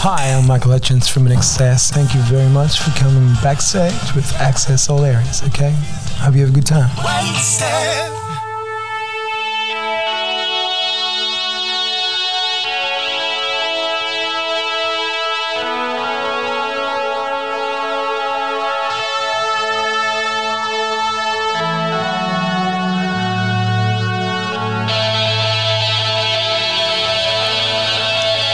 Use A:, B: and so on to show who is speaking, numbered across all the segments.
A: Hi, I'm Michael Hutchence from INXS. Thank you very much for coming backstage with Access All Areas, okay? Hope you have a good time.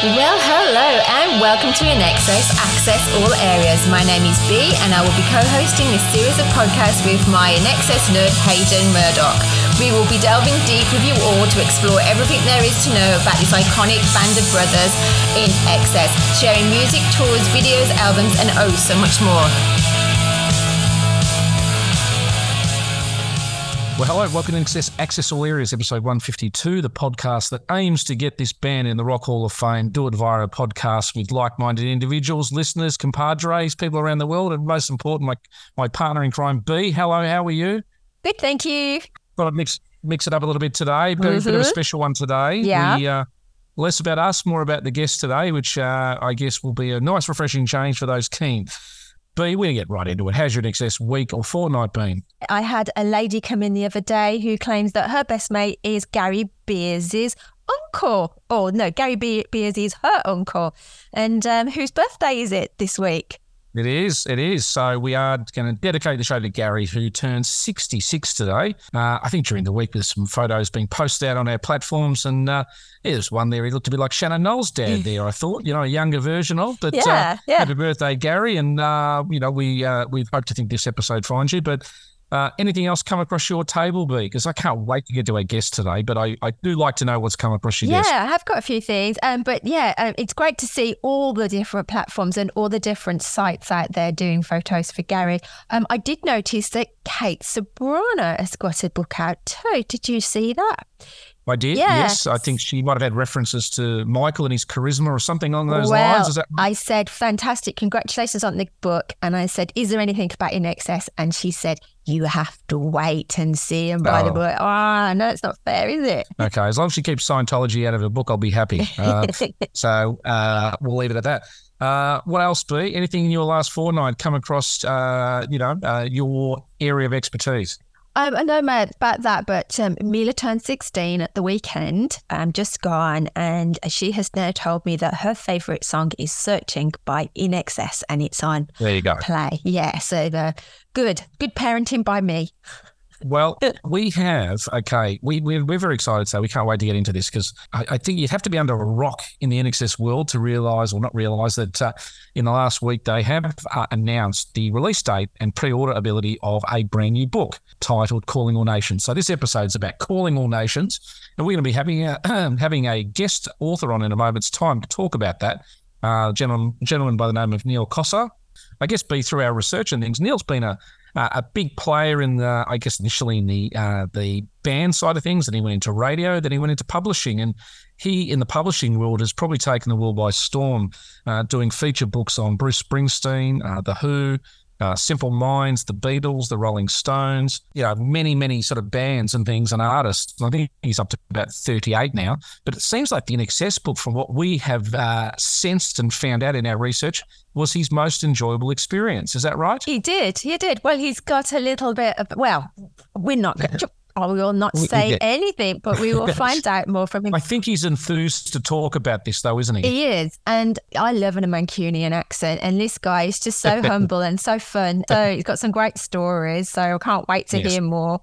B: Well, hello welcome to INXS Access All Areas. My name is B and I will be co-hosting this series of podcasts with my INXS nerd Hayden Murdoch. We will be delving deep with you all to explore everything there is to know about this iconic band of brothers in excess, sharing music, tours, videos, albums and oh so much more.
C: Well, hello, welcome to Access, Access All Areas, episode 152, the podcast that aims to get this band in the Rock Hall of Fame, do it via a podcast with like minded individuals, listeners, compadres, people around the world, and most important, my, my partner in crime, B. Hello, how are you?
B: Good, thank you.
C: Got to mix, mix it up a little bit today, bit, bit of a special one today.
B: Yeah.
C: We, uh, less about us, more about the guest today, which uh, I guess will be a nice, refreshing change for those keen. B, we're going to get right into it. How's your excess week or fortnight been?
B: I had a lady come in the other day who claims that her best mate is Gary Beers' uncle. Or no, Gary Be- Beers is her uncle. And um, whose birthday is it this week?
C: It is. It is. So we are going to dedicate the show to Gary, who turns 66 today. Uh, I think during the week there's some photos being posted out on our platforms, and uh, yeah, there's one there. He looked a bit like Shannon Knowles' dad there. I thought, you know, a younger version of. But
B: Yeah,
C: uh,
B: yeah.
C: happy birthday, Gary! And uh, you know, we uh, we hope to think this episode finds you, but. Uh, anything else come across your table, B? Because I can't wait to get to our guest today, but I, I do like to know what's come across your
B: Yeah,
C: desk.
B: I have got a few things. Um, but yeah, um, it's great to see all the different platforms and all the different sites out there doing photos for Gary. Um, I did notice that Kate Ceberano has got a book out too. Did you see that?
C: I did,
B: Yes.
C: yes. I think she might have had references to Michael and his charisma or something along those
B: well,
C: lines. Is that
B: I said, fantastic, congratulations on the book. And I said, is there anything about INXS? And she said, you have to wait and see and buy the
C: Oh.
B: Ah, Oh, no, it's not fair, is it?
C: Okay, as long as she keeps Scientology out of her book, I'll be happy. Uh, so uh, we'll leave it at that. Uh, what else, B? Anything in your last fortnight come across, uh, you know, uh, your area of expertise?
B: Um, I know about that, but um, Mila turned 16 at the weekend, um, just gone, and she has now told me that her favourite song is Searching by INXS, and it's on
C: There you go.
B: play. Yeah, so the good, good parenting by me.
C: Well, we have, okay, we, we're, we're very excited, so we can't wait to get into this because I, I think you'd have to be under a rock in the INXS world to realise or not realise that uh, in the last week they have uh, announced the release date and pre order ability of a brand new book titled Calling All Nations. So this episode is about Calling All Nations, and we're going to be having a, having a guest author on in a moment's time to talk about that. Uh, gentleman, gentleman by the name of Neil Cossar. I guess be through our research and things. Neil's been a a big player in the, I guess initially in the uh, the band side of things. Then he went into radio. Then he went into publishing, and he in the publishing world has probably taken the world by storm, uh, doing feature books on Bruce Springsteen, uh, the Who. Uh, Simple Minds, the Beatles, the Rolling Stones, you know, many, many sort of bands and things and artists. I think he's up to about 38 now. But it seems like the INXS book, from what we have uh, sensed and found out in our research, was his most enjoyable experience. Is that right?
B: He did, he did. Well, he's got a little bit of, well, we're not going to. I will not say
C: get-
B: anything, but we will find out more from him.
C: I think he's enthused to talk about this, though, isn't he?
B: He is. And I love an Mancunian accent. And this guy is just so humble and so fun. So he's got some great stories. So I can't wait to
C: Yes.
B: hear more.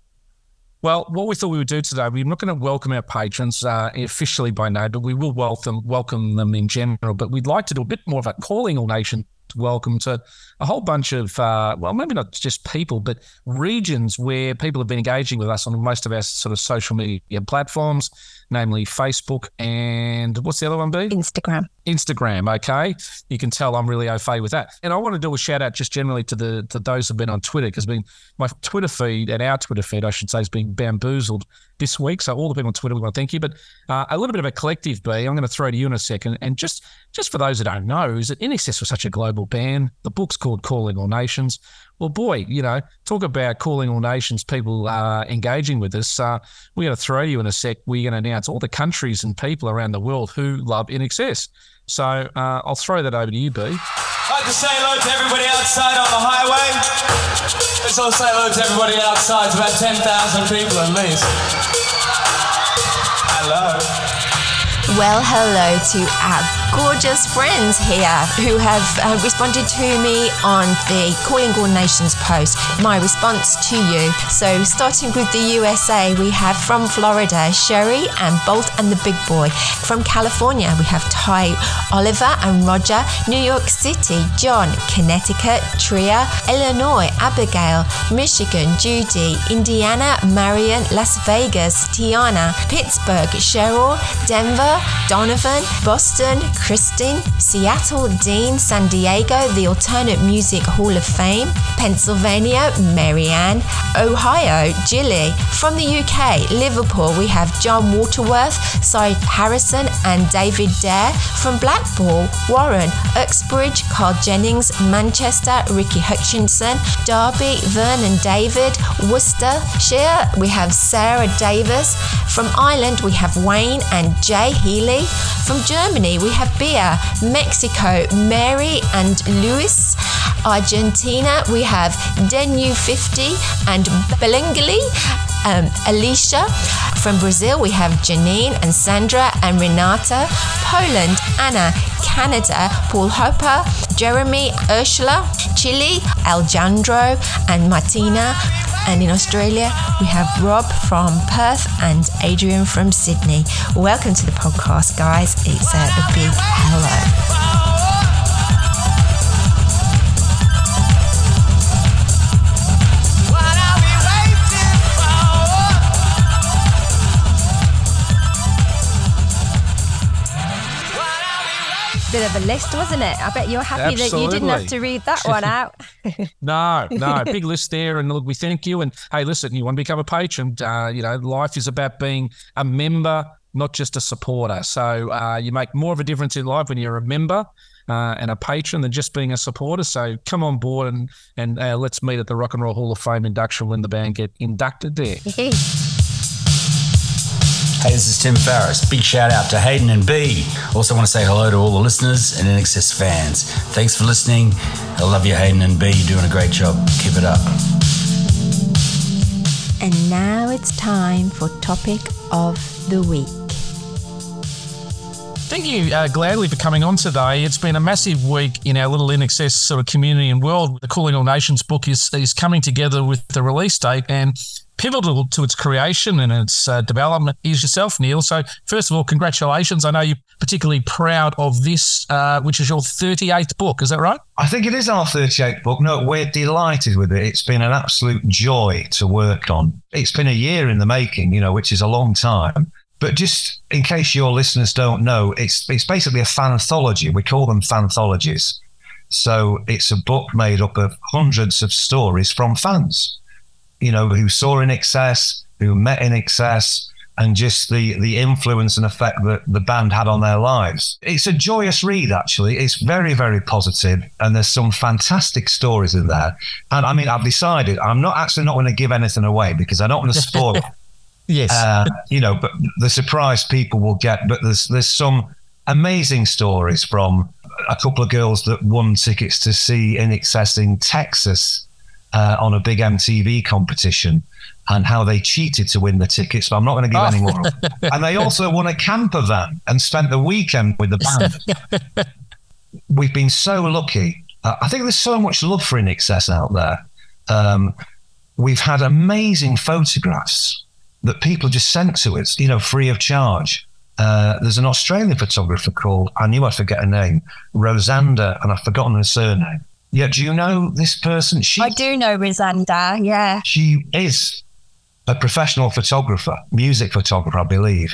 C: Well, what we thought we would do today, we're not going to welcome our patrons uh, officially by name, but we will welcome welcome them in general. But we'd like to do a bit more of a calling all nation welcome to a whole bunch of, uh, well, maybe not just people, but regions where people have been engaging with us on most of our sort of social media platforms, namely Facebook and what's the other one be?
B: Instagram.
C: Instagram. Okay, you can tell I'm really au fait with that. And I want to do a shout out just generally to the to those who've been on Twitter because been my Twitter feed and our Twitter feed, I should say, has been bamboozled this week. So all the people on Twitter, we want to thank you. But uh, a little bit of a collective B, I'm going to throw to you in a second. And just just for those that don't know, is that INXS was such a global band. The book's called Calling All Nations. Well, boy, you know, talk about calling all nations, people uh, engaging with us. Uh, we're going to throw you in a sec. We're going to announce all the countries and people around the world who love INXS. So uh, I'll throw that over to you, B.
D: Like to say hello to everybody outside on the highway. Let's all say hello to everybody outside. It's about 10,000 people at least. Hello.
E: Well, hello to our gorgeous friends here who have uh, responded to me on the Calling All Nations post, my response to you. So, starting with the USA, we have from Florida, Sherry and Bolt and the Big Boy. From California, we have Ty, Oliver and Roger. New York City, John. Connecticut, Tria. Illinois, Abigail. Michigan, Judy. Indiana, Marion. Las Vegas, Tiana. Pittsburgh, Cheryl. Denver, Donovan, Boston, Kristen, Seattle, Dean, San Diego, the Alternate Music Hall of Fame, Pennsylvania, Marianne, Ohio, Jilly. From the UK, Liverpool, we have John Waterworth, Cy Harrison, and David Dare. From Blackpool, Warren, Uxbridge, Carl Jennings, Manchester, Ricky Hutchinson, Derby, Vernon David, Worcester, Shire, we have Sarah Davis. From Ireland, we have Wayne and Jay Healy. From Germany, we have Bia. Mexico, Mary and Luis. Argentina, we have Denu50 and Belengli. Um, Alicia. From Brazil, we have Janine and Sandra and Renata. Poland, Anna. Canada, Paul Hopper. Jeremy, Ursula. Chile, Alejandro and Martina. And in Australia, we have Rob from Perth and Adrian from Sydney. Welcome to the podcast, guys. It's a, a big hello.
B: Bit of a list, wasn't it? I bet you're happy that you didn't have to read that one out.
C: No, no, big list there. And look, we thank you. And hey, listen, you want to become a patron? Uh, you know, life is about being a member, not just a supporter. So uh, you make more of a difference in life when you're a member. Uh, and a patron than just being a supporter. So come on board and and uh, let's meet at the Rock and Roll Hall of Fame induction when the band get inducted there.
F: Hey, this is Tim Farriss. Big shout out to Hayden and B. Also want to say hello to all the listeners and INXS fans. Thanks for listening. I love you, Hayden and B. You're doing a great job. Keep it up.
B: and now it's time for topic of the week.
C: Thank you, uh, Gladly, for coming on today. It's been a massive week in our little INXS sort of community and world. The Calling All Nations book is, is coming together with the release date and pivotal to its creation and its uh, development is yourself, Neil. So, first of all, congratulations. I know you're particularly proud of this, uh, which is your 38th book. Is that right?
G: I think it is our 38th book. No, we're delighted with it. It's been an absolute joy to work on. It's been a year in the making, you know, which is a long time. But just in case your listeners don't know, it's it's basically a fanthology. We call them fanthologies. So it's a book made up of hundreds of stories from fans, you know, who saw INXS, who met INXS, and just the the influence and effect that the band had on their lives. It's a joyous read, actually. It's very, very positive, and there's some fantastic stories in there. And I mean, I've decided I'm not actually not going to give anything away because I don't want to spoil.
C: Yes.
G: uh, you know, but the surprise people will get. But there's there's some amazing stories from a couple of girls that won tickets to see INXS in Texas uh, on a big MTV competition, and how they cheated to win the tickets. But I'm not going to give any more. and they also won a camper van and spent the weekend with the band. We've been so lucky. Uh, I think there's so much love for INXS out there. Um, we've had amazing photographs that people just sent to us, you know, free of charge. Uh, there's an Australian photographer called, I knew I'd forget her name, Rosanda, and I've forgotten her surname. Yeah, do you know this person? She,
B: I do know Rosanda, yeah.
G: she is a professional photographer, music photographer, I believe.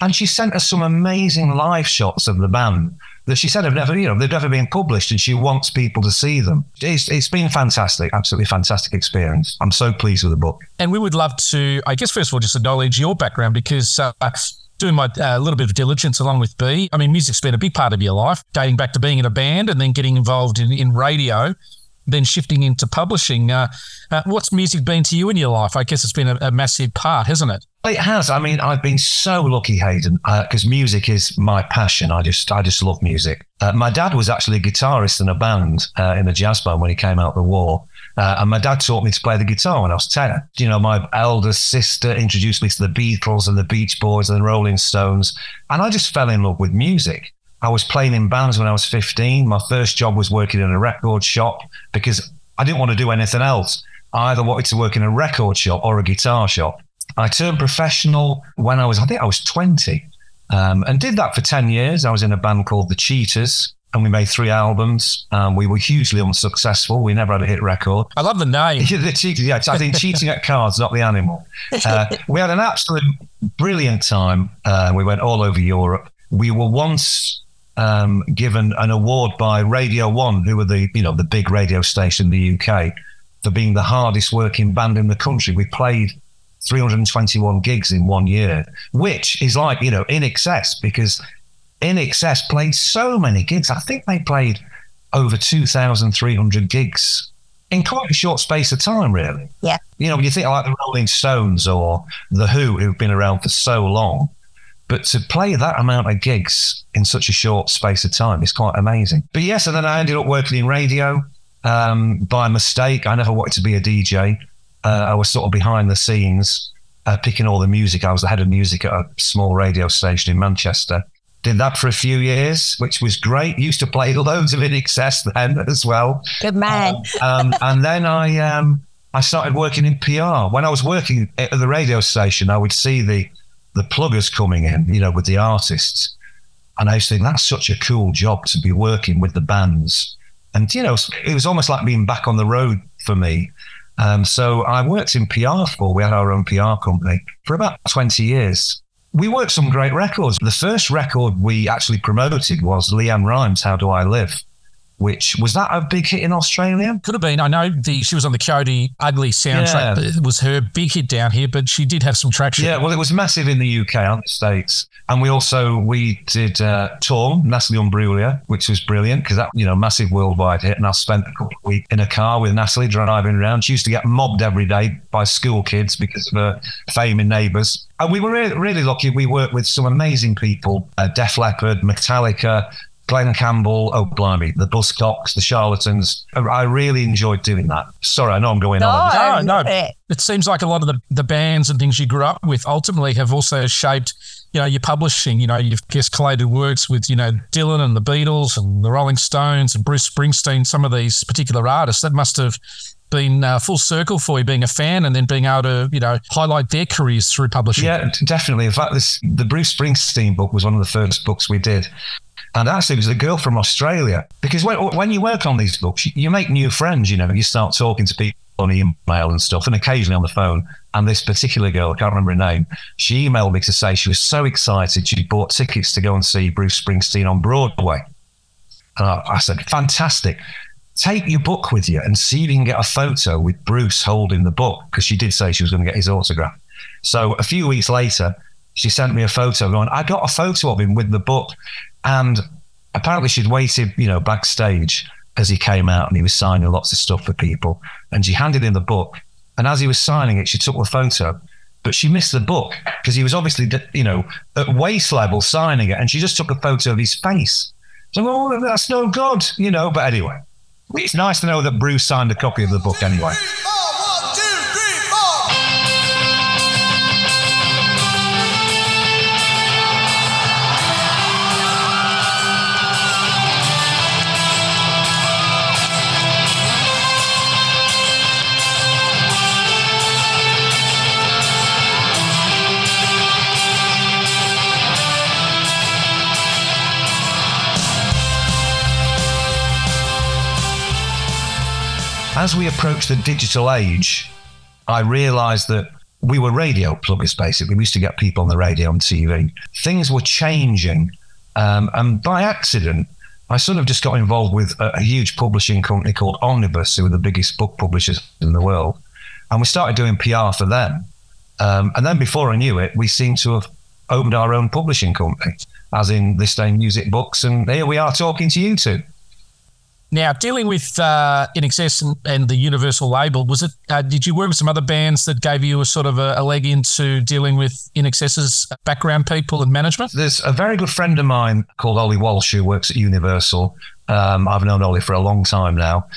G: And she sent us some amazing live shots of the band that she said have never, you know, they've never been published, and she wants people to see them. It's, it's been fantastic, absolutely fantastic experience. I'm so pleased with the book.
C: And we would love to, I guess, first of all, just acknowledge your background because. Uh, doing my uh, little bit of diligence along with B. I mean, music's been a big part of your life, dating back to being in a band and then getting involved in, in radio, then shifting into publishing. Uh, uh, what's music been to you in your life? I guess it's been a, a massive part, hasn't it?
G: It has. I mean, I've been so lucky, Hayden, because uh, music is my passion. I just, I just love music. Uh, my dad was actually a guitarist in a band, uh, in a jazz band when he came out of the war. Uh, and my dad taught me to play the guitar when I was 10. You know, my elder sister introduced me to the Beatles and the Beach Boys and the Rolling Stones. And I just fell in love with music. I was playing in bands when I was 15. My first job was working in a record shop because I didn't want to do anything else. I either wanted to work in a record shop or a guitar shop. I turned professional when I was, I think I was 20, um, and did that for 10 years. I was in a band called The Cheaters, and we made three albums. Um, we were hugely unsuccessful. We never had a hit record.
C: I love the name.
G: the Cheaters, yeah. I think cheating at cards, not the animal. Uh, we had an absolute brilliant time. Uh, we went all over Europe. We were once um, given an award by Radio One, who were the you know the big radio station in the UK, for being the hardest working band in the country. We played 321 gigs in one year, which is like, you know, INXS because INXS played so many gigs. I think they played over 2,300 gigs in quite a short space of time, really.
B: Yeah.
G: You know, when you think like the Rolling Stones or The Who, who've been around for so long, but to play that amount of gigs in such a short space of time is quite amazing. But yes, and then I ended up working in radio um, by mistake. I never wanted to be a DJ. Uh, I was sort of behind the scenes, uh, picking all the music. I was the head of music at a small radio station in Manchester. Did that for a few years, which was great. Used to play loads of INXS then as well.
B: Good man.
G: Um, um, and then I um, I started working in PR. When I was working at the radio station, I would see the the pluggers coming in, you know, with the artists. And I used to think that's such a cool job to be working with the bands. And, you know, it was almost like being back on the road for me. Um, so I worked in PR for, we had our own PR company for about 20 years. We worked some great records. The first record we actually promoted was LeAnn Rimes, How Do I Live? Which was that a big hit in Australia?
C: Could have been. I know the she was on the Coyote Ugly soundtrack. Yeah. It was her big hit down here, but she did have some traction.
G: Yeah, well, it was massive in the UK and the States. And we also we did uh, Torn, Natalie Imbruglia, which was brilliant because that you know massive worldwide hit. And I spent a couple of weeks in a car with Natalie driving around. She used to get mobbed every day by school kids because of her fame in Neighbours. And we were really, really lucky. We worked with some amazing people: uh, Def Leppard, Metallica, Glen Campbell, oh blimey, the Buzzcocks, the Charlatans. I really enjoyed doing that. Sorry, I know I'm going
B: no,
G: on.
C: No, no. It. it seems like a lot of the, the bands and things you grew up with ultimately have also shaped, you know, your publishing. You know, you've just collated works with, you know, Dylan and the Beatles and the Rolling Stones and Bruce Springsteen, some of these particular artists. That must have been uh, full circle for you being a fan and then being able to you know highlight their careers through publishing
G: yeah definitely in fact this the bruce springsteen book was one of the first books we did and actually, it was a girl from Australia. Because when, when you work on these books, you make new friends, you know, you start talking to people on email and stuff, and occasionally on the phone. And this particular girl, I can't remember her name, she emailed me to say she was so excited she bought tickets to go and see Bruce Springsteen on Broadway. And I, I said, fantastic. Take your book with you and see if you can get a photo with Bruce holding the book, because she did say she was going to get his autograph. So a few weeks later, she sent me a photo going, I got a photo of him with the book. And apparently she'd waited, you know, backstage as he came out and he was signing lots of stuff for people. And she handed him the book. And as he was signing it, she took the photo, but she missed the book because he was obviously, you know, at waist level signing it. And she just took a photo of his face. So, oh, that's no good, you know. But anyway, it's nice to know that Bruce signed a copy of the book anyway. As we approach the digital age, I realized that we were radio pluggers basically. We used to get people on the radio and TV. Things were changing. Um, and by accident, I sort of just got involved with a, a huge publishing company called Omnibus, who were the biggest book publishers in the world. And we started doing PR for them. Um, and then before I knew it, we seemed to have opened our own publishing company, as in This Day Music Books. And here we are talking to you two.
C: Now, dealing with uh, and, and, the Universal label, was it? Uh, did you work with some other bands that gave you a sort of a, a, leg into dealing with INXS's background people and management?
G: There's a very good friend of mine called Ollie Walsh who works at Universal. Um, I've known Ollie for a long time now.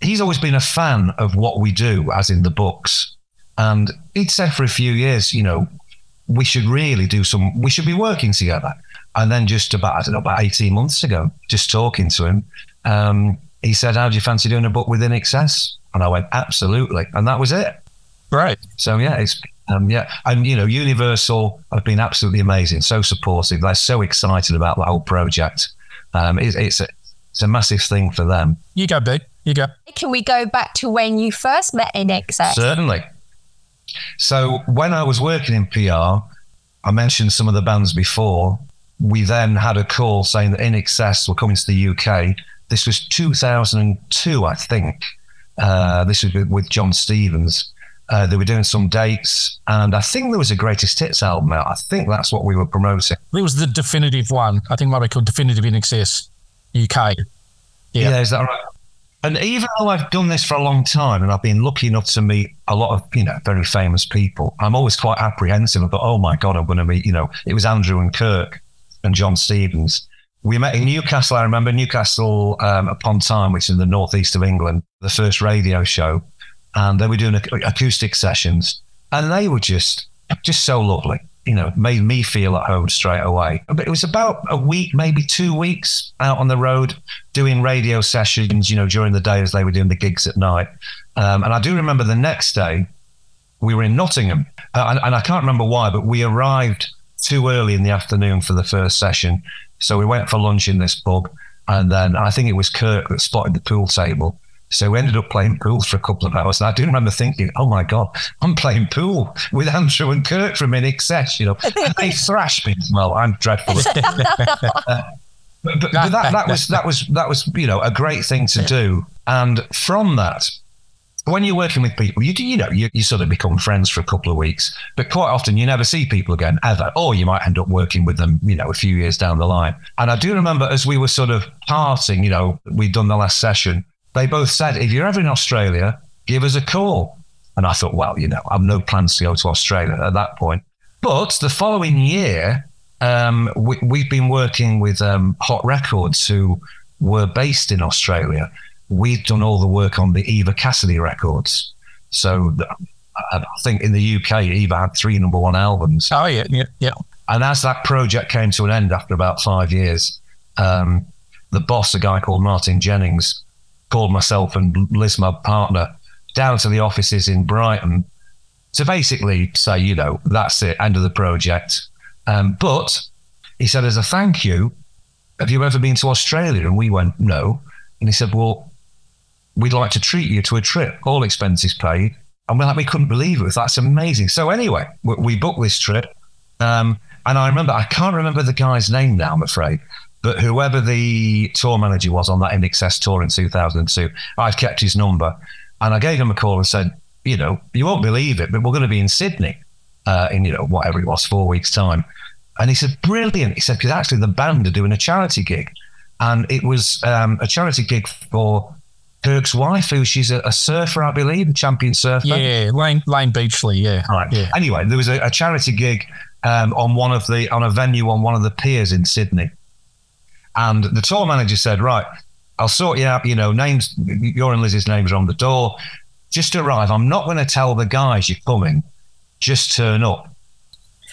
G: He's always been a fan of what we do, as in the books. And he'd said for a few years, you know, we should really do some, we should be working together. And then just about, I don't know, about 18 months ago, just talking to him, um, he said, How do you fancy doing a book with INXS? And I went, Absolutely. And that was it.
C: Right.
G: So, yeah, it's, um, yeah. And, you know, Universal have been absolutely amazing, so supportive. They're so excited about the whole project. Um, it, it's, a, it's a massive thing for them.
C: You go, big. You go.
B: Can we go back to when you first met INXS?
G: Certainly. So, when I was working in PR, I mentioned some of the bands before. We then had a call saying that INXS were coming to the UK this was 2002, I think. Uh, this was with Jon Stevens. Uh, they were doing some dates, and I think there was a greatest hits album out. I think that's what we were promoting.
C: It was the definitive one. I think might be called Definitive INXS UK.
G: Yeah. yeah, is that right? And even though I've done this for a long time and I've been lucky enough to meet a lot of, you know, very famous people, I'm always quite apprehensive about, oh my God, I'm going to meet, you know, it was Andrew and Kirk and Jon Stevens we met in Newcastle. I remember Newcastle um, upon Tyne, which is in the northeast of England, the first radio show, and they were doing acoustic sessions, and they were just just so lovely. You know, made me feel at home straight away. But it was about a week, maybe two weeks out on the road doing radio sessions. You know, during the day as they were doing the gigs at night. Um, and I do remember the next day we were in Nottingham, uh, and, and I can't remember why, but we arrived too early in the afternoon for the first session so we went for lunch in this pub, and then I think it was Kirk that spotted the pool table. So we ended up playing pool for a couple of hours. And I do remember thinking, oh my God, I'm playing pool with Andrew and Kirk from INXS, you know. And they thrashed me. Well, I'm dreadful. uh, but, but, but that, that was that was that was you know a great thing to do. And from that, when you're working with people, you do, you know, you, you sort of become friends for a couple of weeks, but quite often you never see people again ever, or you might end up working with them, you know, a few years down the line. And I do remember as we were sort of parting, you know, we'd done the last session, they both said, if you're ever in Australia, give us a call. And I thought, well, you know, I've no plans to go to Australia at that point. But the following year, um, we, have been working with um, Hot Records, who were based in Australia we'd done all the work on the Eva Cassidy records. So I think in the UK, Eva had three number one albums.
C: Oh, yeah, yeah, yeah.
G: And as that project came to an end after about five years, um, the boss, a guy called Martin Jennings, called myself and Liz, my partner, down to the offices in Brighton to basically say, you know, that's it, end of the project. Um, but he said, as a thank you, have you ever been to Australia? And we went, no. And he said, well, we'd like to treat you to a trip, all expenses paid. And we're like, we couldn't believe it. That's amazing. So anyway, we, we booked this trip. Um, and I remember, I can't remember the guy's name now, I'm afraid, but whoever the tour manager was on that INXS tour in 2002, I've kept his number. And I gave him a call and said, you know, you won't believe it, but we're going to be in Sydney uh, in, you know, whatever it was, four weeks' time. And he said, brilliant. He said, because actually the band are doing a charity gig. And it was um, a charity gig for Kirk's wife, who she's a, a, surfer, I believe, a champion surfer.
C: Yeah, Lane Layne Beachley. Yeah,
G: right.
C: Yeah.
G: Anyway, there was a, a charity gig um, on one of the on a venue on one of the piers in Sydney, and the tour manager said, "Right, I'll sort you out. You know, names. Your and Liz's names are on the door. Just arrive. I'm not going to tell the guys you're coming. Just turn up."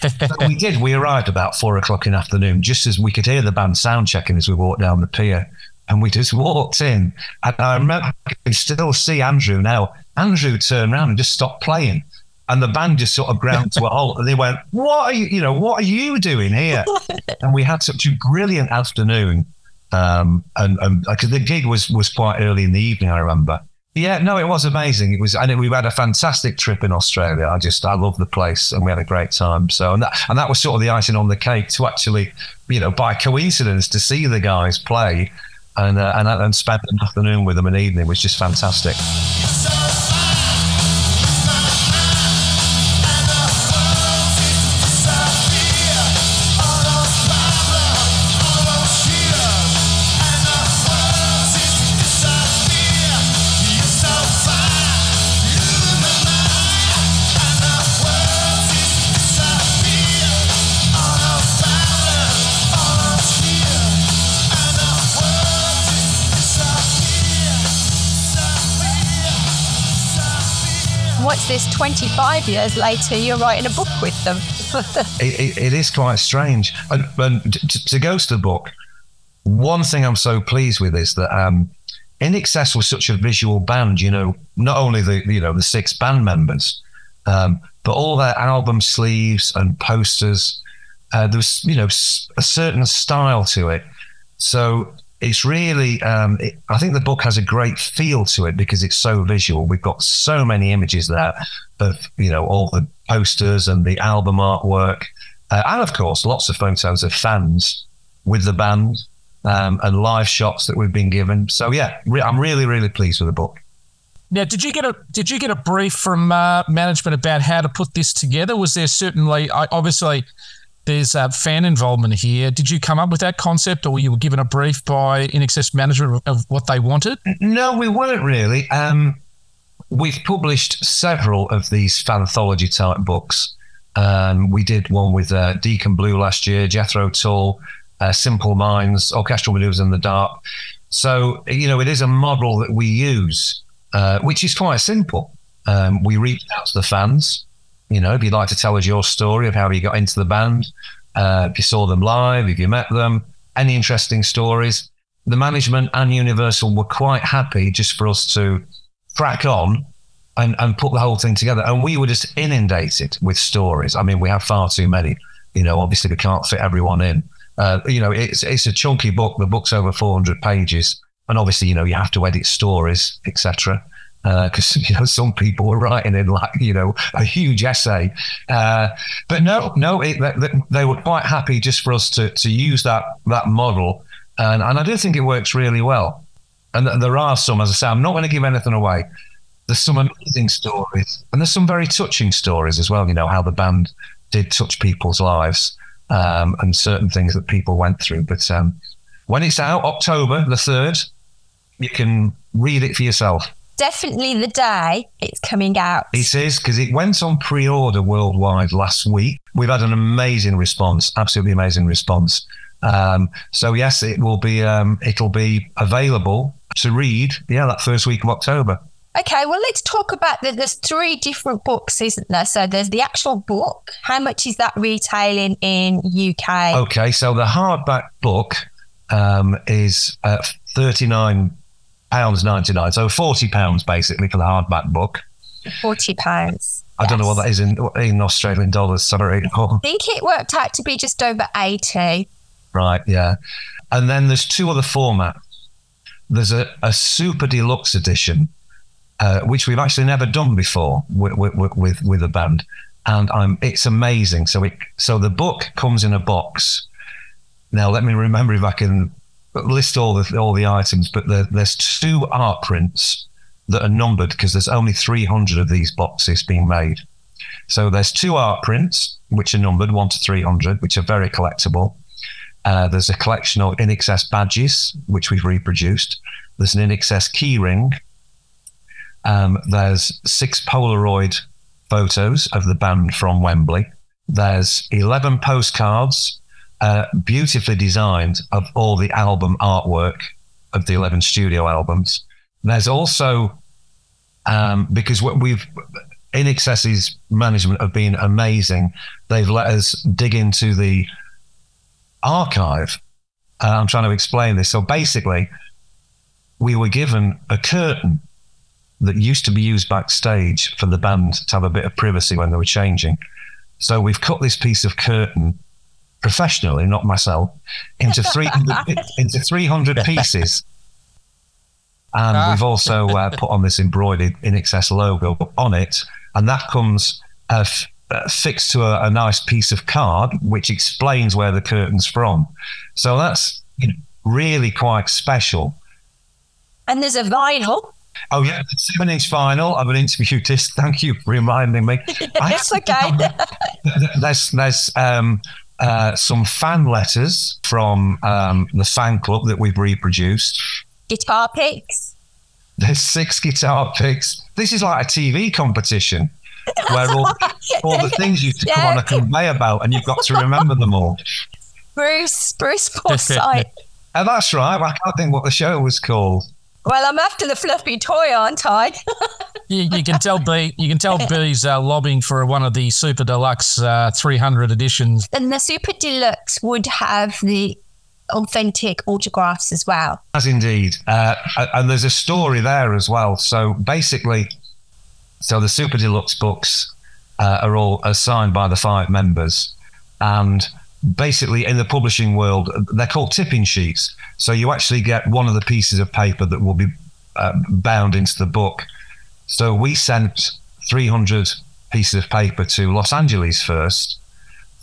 G: so we did. We arrived about four o'clock in the afternoon, just as we could hear the band sound checking as we walked down the pier and we just walked in. And I remember I can still see Andrew now. Andrew turned around and just stopped playing. And the band just sort of ground to a halt. And they went, What are you, you know, what are you doing here? and we had such a brilliant afternoon. Um, and because the gig was was quite early in the evening, I remember. Yeah, no, it was amazing. It was, and it, we had a fantastic trip in Australia. I just, I love the place, and we had a great time. So, and that, and that was sort of the icing on the cake to actually, you know, by coincidence, to see the guys play and uh, and and spent an afternoon with them an evening was just fantastic.
B: What's this 25 years later you're writing a book with them.
G: It, it, it is quite strange. And, and to, to go to the book one thing i'm so pleased with is that um, INXS was such a visual band you know not only the you know the six band members um, but all their album sleeves and posters uh, there was you know a certain style to it. So it's really um, it, i think the book has a great feel to it because it's so visual. We've got so many images there of you know all the posters and the album artwork. Uh, and of course lots of photos of fans with the band um, and live shots that we've been given. So yeah re- i'm really really pleased with the book.
C: Now, did you get a did you get a brief from uh, management about how to put this together? Was there certainly obviously there's uh, fan involvement here. Did you come up with that concept, or you were given a brief by INXS management of what they wanted?
G: No, we weren't really. Um, we've published several of these fanthology type books. Um, we did one with uh, Deacon Blue last year, Jethro Tull, uh, Simple Minds, Orchestral Maneuvers in the Dark. So, you know, it is a model that we use, uh, which is quite simple. Um, we reach out to the fans you know, if you'd like to tell us your story of how you got into the band, uh, if you saw them live, if you met them, any interesting stories. The management and Universal were quite happy just for us to crack on and, and put the whole thing together. And we were just inundated with stories. I mean, we have far too many. You know, obviously we can't fit everyone in. Uh, you know, it's it's a chunky book. The book's over 400 pages, and obviously, you know, you have to edit stories, etc because uh, you know some people were writing in like you know a huge essay, uh, but no, no, it, they, they, were quite happy just for us to to use that that model, and and I do think it works really well. And there are some, as I say, I'm not going to give anything away. There's some amazing stories, and there's some very touching stories as well. You know how the band did touch people's lives um, and certain things that people went through. But um, when it's out, October the third, you can read it for yourself
B: definitely the day it's coming out.
G: It is because it went on pre-order worldwide last week. We've had an amazing response, absolutely amazing response. Um, so yes, it will be um, it'll be available to read. Yeah, that first week of October.
B: Okay, well, let's talk about the, there's three different books, isn't there? So there's the actual book. How much is that retailing in UK?
G: Okay, so the hardback book um, is uh, thirty nine pounds ninety nine. So forty pounds basically for the hardback book.
B: Forty pounds.
G: I yes. don't know what that is in in Australian dollars. Sorry,
B: I think it worked out to be just over eighty.
G: Right. Yeah. And then there's two other formats. There's a, a super deluxe edition, uh, which we've actually never done before with with, with, with a band, and I'm it's amazing. So it so the book comes in a box. Now let me remember if I can list all the all the items, but there, there's two art prints that are numbered because there's only 300 of these boxes being made. So there's two art prints which are numbered one to 300, which are very collectible. Uh, there's a collection of INXS badges which we've reproduced. There's an INXS keyring. Um, there's six Polaroid photos of the band from Wembley. There's 11 postcards uh, beautifully designed of all the album artwork of the 11 studio albums. There's also, um, because what we've, INXS's management have been amazing. They've let us dig into the archive. Uh, I'm trying to explain this. So basically, we were given a curtain that used to be used backstage for the band to have a bit of privacy when they were changing. So we've cut this piece of curtain professionally, not myself, into 300, into 300 pieces. And ah. we've also uh, put on this embroidered INXS logo on it. And that comes uh, f- uh, fixed to a, a, nice piece of card, which explains where the curtain's from. So that's, you know, really quite special.
B: And there's a vinyl.
G: Oh yeah, the seven inch vinyl. I've an interviewist. Thank you for reminding me.
B: It's okay.
G: there's there's um, uh, some fan letters from um, the fan club that we've reproduced.
B: Guitar picks.
G: There's six guitar picks. This is like a TV competition where all, all the things used to come on a conveyor belt and you've got to remember them all.
B: Bruce, Bruce Forsyth.
G: And that's right. I can't think what the show was called.
B: Well, I'm after the fluffy toy, aren't I?
C: You, you can tell B. You can tell B's uh, lobbying for one of the super deluxe uh, 300 editions.
B: and the Super Deluxe would have the authentic autographs as well.
G: As indeed. Uh, and there's a story there as well. So basically, so the Super Deluxe books uh, are all assigned by the five members. And basically, in the publishing world, they're called tipping sheets. So you actually get one of the pieces of paper that will be uh, bound into the book. So we sent 300 pieces of paper to Los Angeles first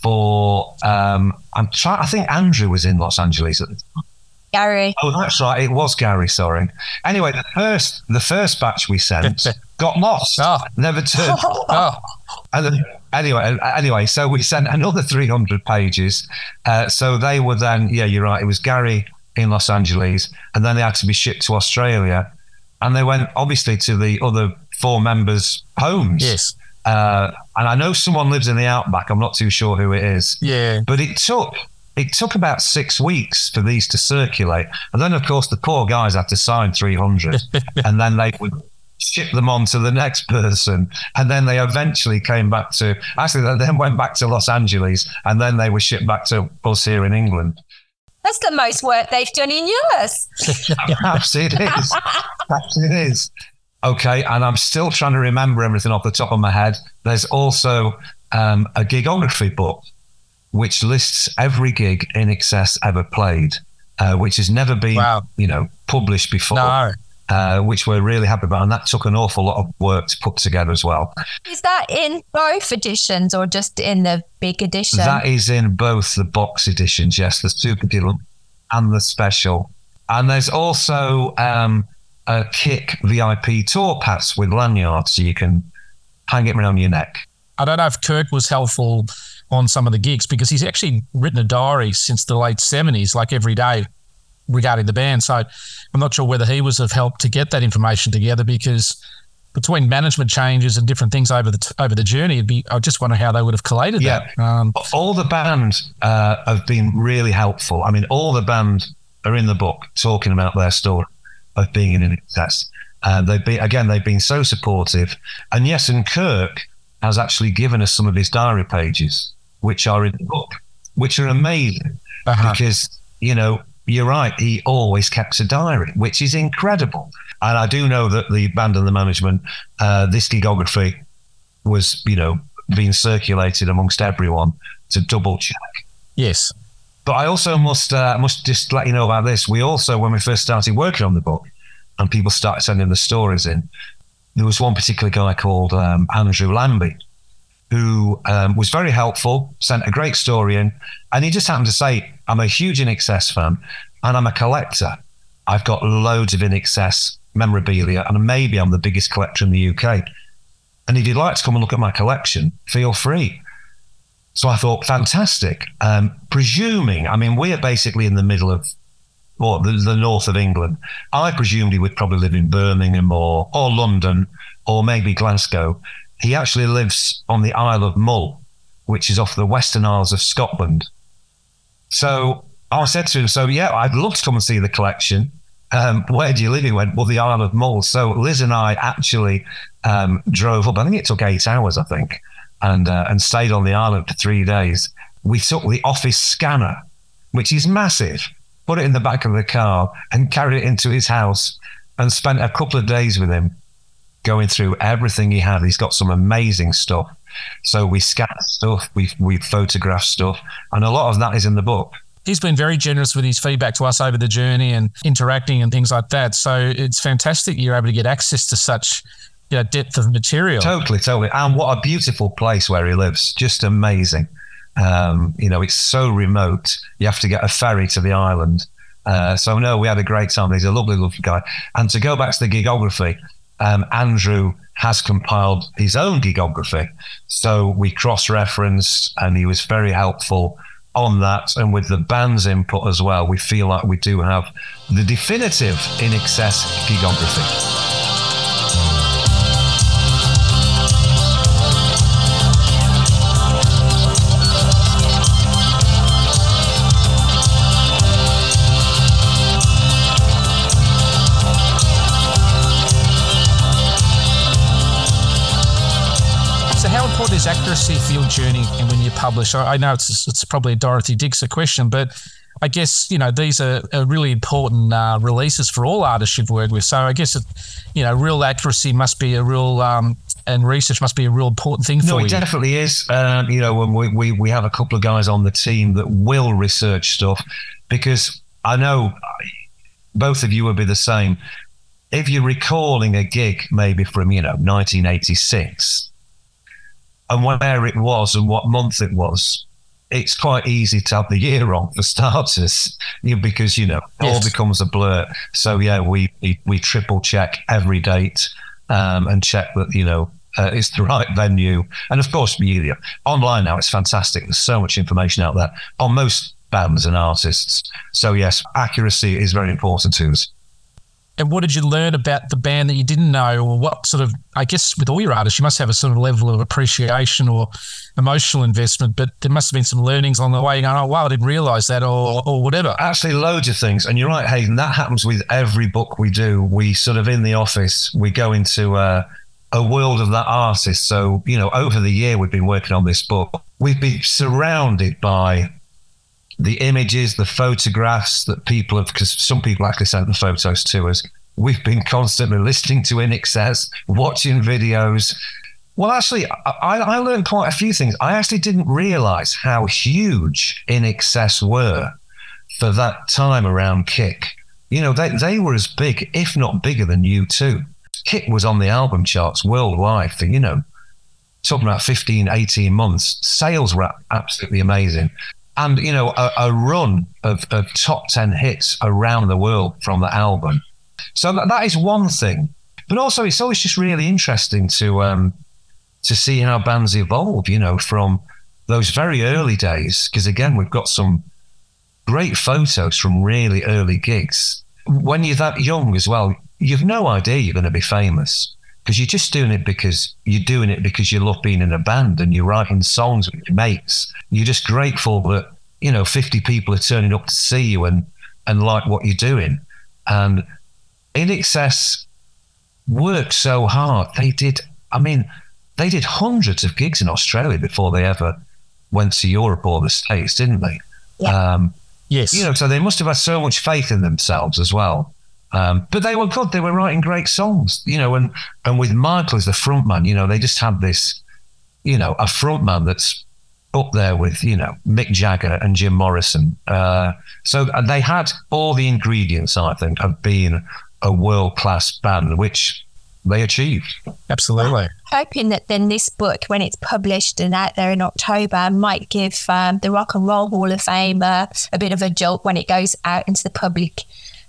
G: for, um, I'm trying, I think Andrew was in Los Angeles at the time.
B: Gary.
G: Oh, that's right. It was Gary. Sorry. Anyway, the first the first batch we sent got lost.
C: Oh.
G: Never turned.
C: Oh,
G: And then, anyway, anyway, so we sent another three hundred pages. Uh, so they were then, yeah, you're right. It was Gary in Los Angeles, and then they had to be shipped to Australia, and they went obviously to the other four members' homes.
C: yes.
G: Uh, and I know someone lives in the outback. I'm not too sure who it is.
C: Yeah.
G: But it took it took about six weeks for these to circulate, and then of course the poor guys had to sign 300, and then they would ship them on to the next person, and then they eventually came back to actually they then went back to Los Angeles, and then they were shipped back to us here in England.
B: That's the most work they've done in years.
G: Perhaps it is. Perhaps it is. Okay, and I'm still trying to remember everything off the top of my head. There's also um, a gigography book which lists every gig INXS ever played, uh, which has never been,
C: Wow.
G: you know, published before.
C: No.
G: Uh, which we're really happy about, and that took an awful lot of work to put together as well.
B: Is that in both editions or just in the big edition?
G: That is in both the box editions, yes, the super deluxe and the special. And there's also um, a Kick VIP tour pass with lanyards, so you can hang it around your neck.
C: I don't know if Kirk was helpful on some of the gigs because he's actually written a diary since the late 70s, like every day regarding the band. So I'm not sure whether he was of help to get that information together because between management changes and different things over the over the journey, it'd be I just wonder how they would have collated
G: Yeah.
C: that. Um,
G: All the band uh, have been really helpful. I mean, all the band are in the book talking about their story of being in an excess. Uh, they've been again, they've been so supportive. And yes, and Kirk has actually given us some of his diary pages, which are in the book, which are amazing
C: uh-huh.
G: because you know you're right. He always kept a diary, which is incredible. And I do know that the band and the management, uh, this gigography was, you know, being circulated amongst everyone to double check.
C: Yes.
G: But I also must uh, must just let you know about this. We also, when we first started working on the book, and people started sending the stories in, there was one particular guy called um, Andrew Lambie, who um, was very helpful, sent a great story in, and he just happened to say, "I'm a huge INXS fan, and I'm a collector. I've got loads of INXS memorabilia, and maybe I'm the biggest collector in the UK. And if you'd like to come and look at my collection, feel free." So I thought, fantastic. Um, presuming, I mean, we're basically in the middle of, or the, the north of England. I presumed he would probably live in Birmingham or, or London or maybe Glasgow. He actually lives on the Isle of Mull, which is off the Western Isles of Scotland. So I said to him, So, yeah, I'd love to come and see the collection. Um, where do you live? He went, Well, the Isle of Mull. So Liz and I actually um, drove up. I think it took eight hours, I think, and uh, and stayed on the island for three days. We took the office scanner, which is massive, put it in the back of the car, and carried it into his house, and spent a couple of days with him, going through everything he had. He's got some amazing stuff. So we scanned stuff, we we photographed stuff, and a lot of that is in the book.
C: He's been very generous with his feedback to us over the journey and interacting and things like that. So it's fantastic you're able to get access to such you know, depth of material.
G: Totally, totally. And what a beautiful place where he lives. Just amazing. Um, you know, it's so remote. You have to get a ferry to the island. Uh, so no, we had a great time. He's a lovely, lovely guy. And to go back to the gigography, um, Andrew has compiled his own gigography. So we cross reference and he was very helpful on that. And with the band's input as well, we feel like we do have the definitive INXS gigography.
C: Accuracy for your journey and when you publish? I, I know it's it's probably a Dorothy Dixer question, but I guess you know these are, are really important uh, releases for all artists you've worked with. So I guess it, you know real accuracy must be a real um, and research must be a real important thing for
G: no,
C: you.
G: it definitely is. Um, you know, when we, we we have a couple of guys on the team that will research stuff because I know both of you would be the same. If you're recalling a gig maybe from you know 1986 and where it was and what month it was, it's quite easy to have the year wrong for starters, because you know yes. all becomes a blur. So yeah, we we, we triple check every date um, and check that you know uh, it's the right venue, and of course media online now. It's fantastic. There's so much information out there on most bands and artists. So yes, accuracy is very important to us.
C: And what did you learn about the band that you didn't know, or what sort of? I guess with all your artists, you must have a sort of level of appreciation or emotional investment, but there must have been some learnings on the way. Going, oh wow, I didn't realize that, or or whatever.
G: Actually, loads of things. And you're right, Hayden. That happens with every book we do. We sort of in the office, we go into a world of that artist. So you know, over the year we've been working on this book. We've been surrounded by the images, the photographs that people have, because some people actually sent the photos to us. We've been constantly listening to INXS, watching videos. Well, actually, I, I learned quite a few things. I actually didn't realize how huge INXS were for that time around Kick. You know, they, they were as big, if not bigger than U2. Kick was on the album charts worldwide for, you know, talking about 15, 18 months. Sales were absolutely amazing and you know a, a run of, of, top 10 hits around the world from the album. So that, that is one thing. But also it's always just really interesting to um, to see how bands evolve you know from those very early days. Because again we've got some great photos from really early gigs. When you're that young as well you've no idea you're going to be famous because you're just doing it because you're doing it because you love being in a band and you're writing songs with your mates. You're just grateful that you know 50 people are turning up to see you and and like what you're doing. And INXS worked so hard. They did. I mean, they did hundreds of gigs in Australia before they ever went to Europe or the States, didn't they?
B: Yeah.
G: Um,
C: yes.
G: You know, so they must have had so much faith in themselves as well. Um, but they were good. They were writing great songs, you know, and and with Michael as the frontman, you know, they just had this, you know, a frontman that's up there with, you know, Mick Jagger and Jim Morrison. Uh, so they had all the ingredients, I think, of being a world class band, which they achieved.
C: Absolutely.
B: i Hoping that then this book, when it's published and out there in October, might give um, the Rock and Roll Hall of Fame uh, a bit of a jolt when it goes out into the public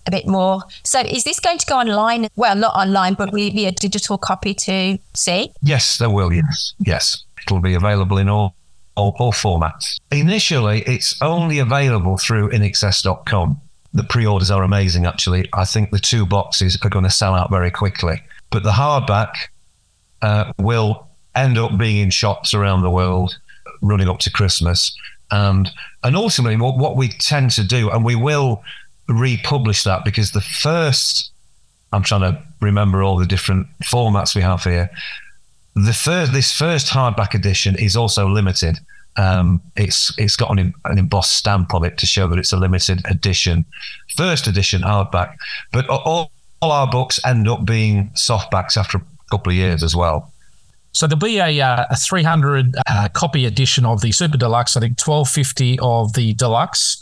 B: a bit more. So is this going to go online? Well, not online, but will it be a digital copy to see?
G: Yes, there will. Yes, yes, it'll be available in all all, all formats. Initially, it's only available through inxs.com. The pre-orders are amazing. Actually, I think the two boxes are going to sell out very quickly. But the hardback uh, will end up being in shops around the world running up to Christmas. And and ultimately, what, what we tend to do, and we will republish that because the first, I'm trying to remember all the different formats we have here. The first, this first hardback edition is also limited. Um, it's it's got an, an embossed stamp on it to show that it's a limited edition, first edition hardback. But all, all our books end up being softbacks after a couple of years as well.
C: So there'll be a, uh, a 300 uh, copy edition of the Super Deluxe, I think 1250 of the Deluxe,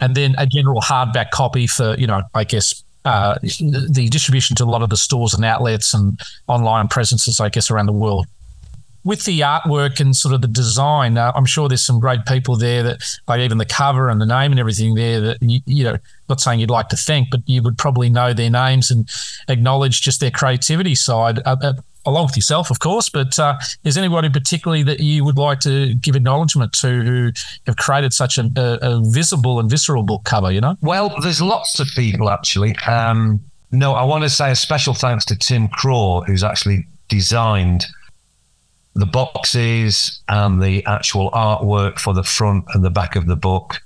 C: and then a general hardback copy for you know I guess uh, the distribution to a lot of the stores and outlets and online presences I guess around the world. with the artwork and sort of the design, uh, I'm sure there's some great people there that, like even the cover and the name and everything there that you, you know, not saying you'd like to thank, but you would probably know their names and acknowledge just their creativity side. Uh, uh, along with yourself, of course, but uh, is anybody particularly that you would like to give acknowledgement to who have created such a, a, a visible and visceral book cover, you know?
G: Well, there's lots of people actually. Um, no, I want to say a special thanks to Tim Craw, who's actually designed the boxes and the actual artwork for the front and the back of the book.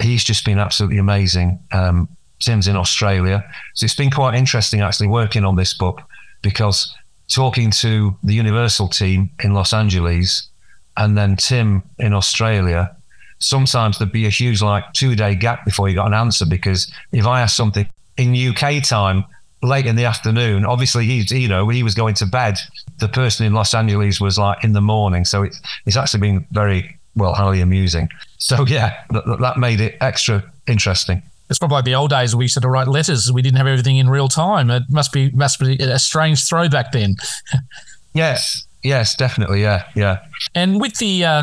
G: He's just been absolutely amazing. Um, Tim's in Australia. So it's been quite interesting actually working on this book because talking to the Universal team in Los Angeles and then Tim in Australia, sometimes there'd be a huge like two day gap before you got an answer because if I asked something in UK time late in the afternoon, obviously he's you know he was going to bed. The person in Los Angeles was like in the morning, so it's it's actually been very well highly amusing. So yeah, that, that made it extra interesting.
C: It's probably like the old days we used to write letters. We didn't have everything in real time. It must be must be a strange throwback then.
G: yes, yes, definitely, yeah, yeah.
C: And with the uh,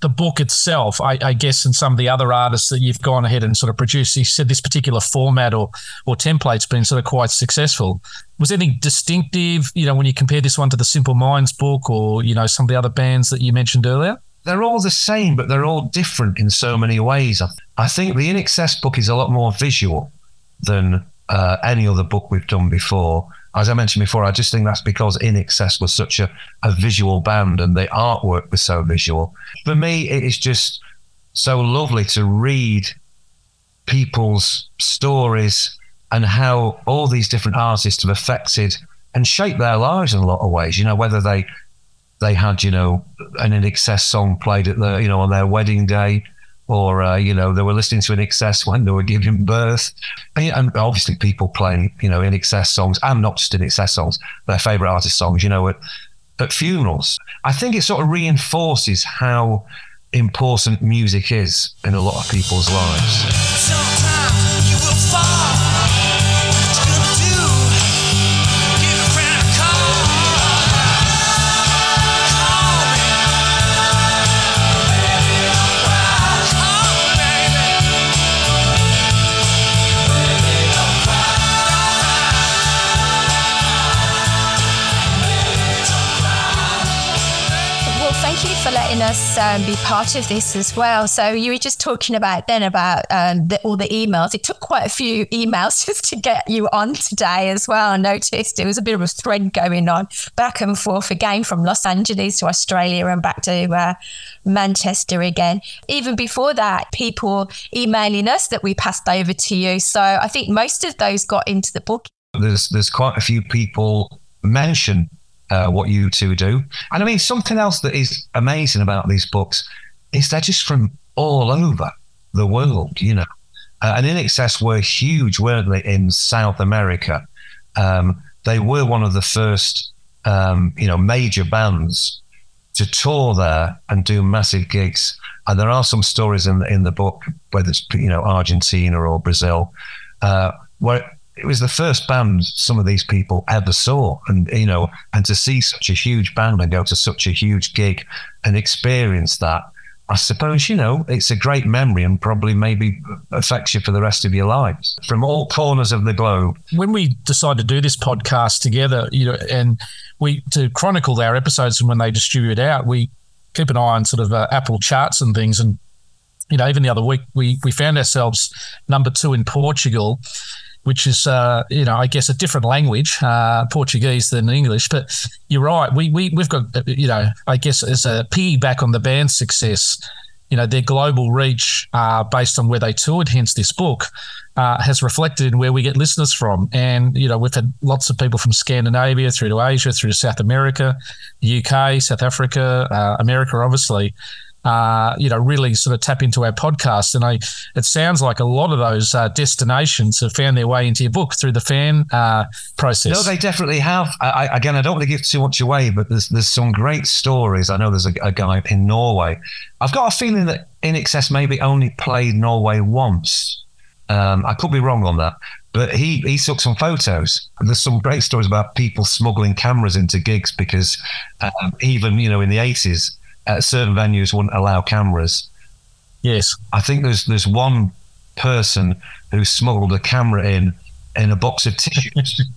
C: the book itself, I, I, guess, and some of the other artists that you've gone ahead and sort of produced, you said this particular format or or template's been sort of quite successful. Was anything distinctive, you know, when you compare this one to the Simple Minds book or you know some of the other bands that you mentioned earlier?
G: They're all the same, but they're all different in so many ways. I think the INXS book is a lot more visual than uh, any other book we've done before. As I mentioned before, I just think that's because INXS was such a, a visual band and the artwork was so visual. For me, it is just so lovely to read people's stories and how all these different artists have affected and shaped their lives in a lot of ways. You know, whether they they had, you know, an INXS song played at the, you know, on their wedding day, or uh, you know, they were listening to INXS when they were giving birth, and, obviously people playing, you know, INXS songs and not just INXS songs, their favorite artist songs, you know, at, at funerals. I think it sort of reinforces how important music is in a lot of people's lives.
B: For letting us um, be part of this as well. So you were just talking about then about um, the, all the emails. It took quite a few emails just to get you on today as well. I noticed there was a bit of a thread going on back and forth again from Los Angeles to Australia and back to uh, Manchester again. Even before that, people emailing us that we passed over to you. So I think most of those got into the book.
G: There's there's quite a few people mention uh, what you two do. And I mean, something else that is amazing about these books is they're just from all over the world, you know. Uh, and INXS were huge, weren't they, in South America? Um, they were one of the first, um, you know, major bands to tour there and do massive gigs. And there are some stories in the, in the book, whether it's you know Argentina or Brazil, uh, where it was the first band some of these people ever saw. And you know and to see such a huge band and go to such a huge gig and experience that i suppose you know it's a great memory and probably maybe affects you for the rest of your lives from all corners of the globe.
C: When we decided to do this podcast together you know and we to chronicle our episodes and when they distribute out we keep an eye on sort of uh, apple charts and things. And you know even the other week we we found ourselves number two in portugal which is, uh, you know, I guess a different language, uh, Portuguese than English. But you're right. We, we, we've got, you know, I guess as a piggyback on the band's success, you know, their global reach uh, based on where they toured, hence this book, uh, has reflected in where we get listeners from. And, you know, we've had lots of people from Scandinavia through to Asia, through to South America, UK, South Africa, uh, America, obviously uh, you know, really sort of tap into our podcast. And I, it sounds like a lot of those uh, destinations have found their way into your book through the fan uh, process.
G: No, they definitely have. I, again, I don't want to give too much away, but there's there's some great stories. I know there's a, a guy in Norway. I've got a feeling that INXS maybe only played Norway once. Um, I could be wrong on that, But he he took some photos. There's some great stories about people smuggling cameras into gigs because um, even you know in the 80s, uh, certain venues wouldn't allow cameras.
C: Yes.
G: I think there's there's one person who smuggled a camera in in a box of tissues.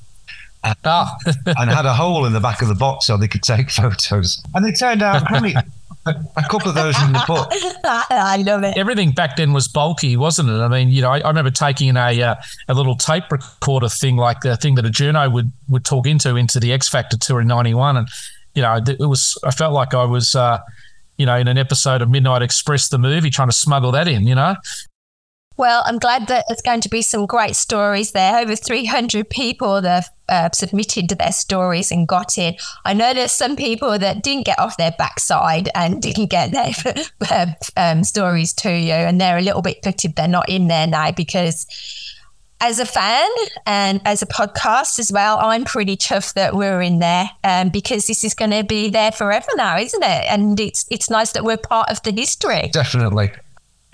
C: Ah,
G: and had a hole in the back of the box so they could take photos. And they turned out only a couple of those in the book.
B: I love it.
C: everything back then was bulky, wasn't it? I mean, you know, I, I remember taking a uh, a little tape recorder thing, like the thing that a journo would would talk into into the X Factor tour in '91, and you know, it was I felt like I was. Uh, you know, in an episode of Midnight Express, the movie, trying to smuggle that in, you know?
B: Well, I'm glad that there's going to be some great stories there. Over 300 people that have uh, submitted their stories and got in. I know there's some people that didn't get off their backside and didn't get their uh, um, stories to you, and they're a little bit gutted they're not in there now because. As a fan and as a podcast as well, I'm pretty chuffed that we're in there um, because this is going to be there forever now, isn't it? And it's it's nice that we're part of the history.
G: Definitely.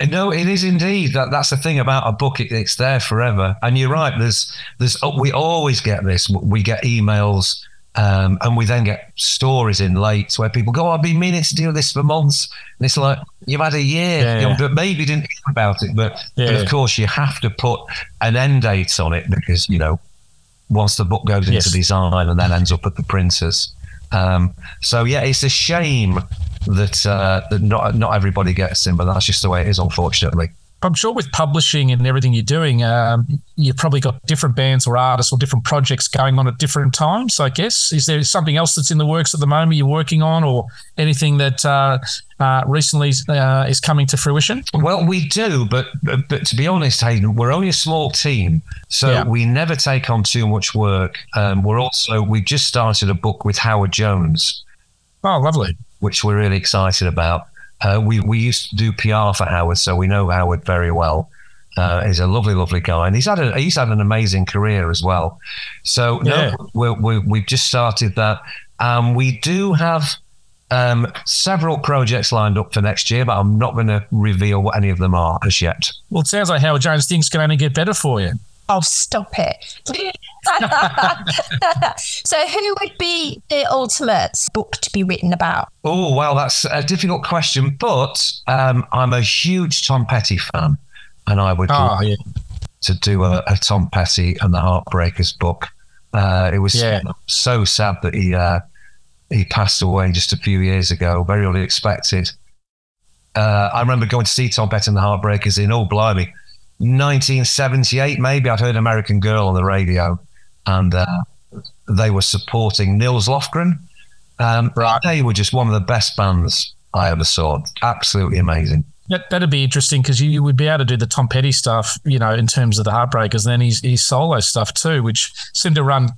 G: No, it is indeed. That that's the thing about a book; it, it's there forever. And you're right. There's, there's. We always get this. We get emails, um, and we then get stories in late where people go, oh, "I've been meaning to do this for months," and it's like you've had a year,
C: Yeah,
G: you know,
C: yeah.
G: but maybe didn't think about it. But, but
C: Yeah.
G: of course, you have to put an end date on it because you know once the book goes into design and then ends up at the printers. Um, so yeah, it's a shame that uh, that not not everybody gets in, but that's just the way it is, unfortunately.
C: I'm sure with publishing and everything you're doing, um, you've probably got different bands or artists or different projects going on at different times. I guess is there something else that's in the works at the moment you're working on, or anything that uh, uh, recently uh, is coming to fruition?
G: Well, we do, but, but but to be honest, Hayden, we're only a small team, so
C: Yeah.
G: we never take on too much work. Um, we're also we've just started a book with Howard Jones,
C: Oh, lovely.
G: which we're really excited about. Uh, we we used to do PR for Howard, so we know Howard very well. Uh, he's a lovely, lovely guy, and he's had a, he's had an amazing career as well. So
C: Yeah.
G: no, we're, we're, we've just started that. Um, we do have um, several projects lined up for next year, but I'm not going to reveal what any of them are as yet.
C: Well, it sounds like Howard Jones things can only get better for you.
B: Oh, stop it. so, who would be the ultimate book to be written about?
G: Oh, well, that's a difficult question, but um, I'm a huge Tom Petty fan, and I would
C: Oh,
G: love
C: yeah.
G: to do a, a Tom Petty and the Heartbreakers book. Uh, it was
C: Yeah.
G: so sad that he uh, he passed away just a few years ago, very unexpected. Uh, I remember going to see Tom Petty and the Heartbreakers in, oh, blimey, 1978, maybe. I'd heard American Girl on the radio, and uh, they were supporting Nils Lofgren. Um,
C: Right.
G: They were just one of the best bands I ever saw. Absolutely amazing.
C: That, that'd be interesting because you, you would be able to do the Tom Petty stuff, you know, in terms of the Heartbreakers, and then his, his solo stuff too, which seemed to run,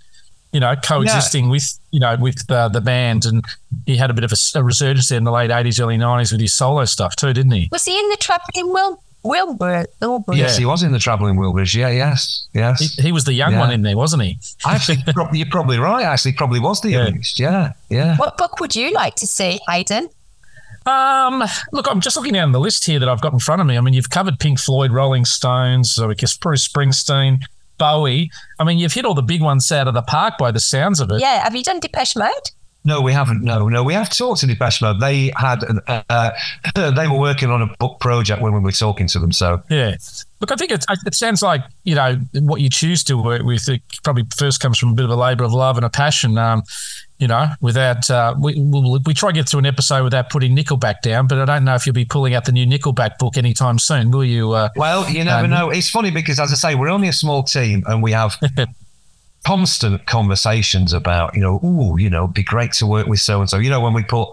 C: you know, coexisting with, you know, with the, the band. And he had a bit of a, a resurgence there in the late 80s, early 90s with his solo stuff too, didn't he?
B: Was he in the Travelling Wil- Wilbur? Wilbur?
G: Yes, he was in the Traveling Wilburys. Yeah, yes, yes.
C: He, he was the young
G: Yeah.
C: one in there, wasn't he?
G: Actually, prob- you're probably right. Actually, probably was the
C: Yeah.
G: youngest. Yeah, yeah.
B: What book would you like to see, Hayden?
C: Um, look, I'm just looking down the list here that I've got in front of me. I mean, you've covered Pink Floyd, Rolling Stones, so I guess Bruce Springsteen, Bowie. I mean, you've hit all the big ones out of the park by the sounds of it.
B: Yeah, have you done Depeche Mode?
G: No, we haven't. No, no, we have talked to Depeche Mode. They had, uh, they were working on a book project when we were talking to them. So
C: Yeah. Look, I think it, it sounds like, you know, what you choose to work with it probably first comes from a bit of a labour of love and a passion. Um, you know, without, uh, we, we, we try to get through an episode without putting Nickelback down, but I don't know if you'll be pulling out the new Nickelback book anytime soon, will you? Uh,
G: Well, you never
C: Um,
G: know. It's funny because, as I say, we're only a small team and we have constant conversations about, you know, oh, you know, it'd be great to work with so and so. You know, when we put,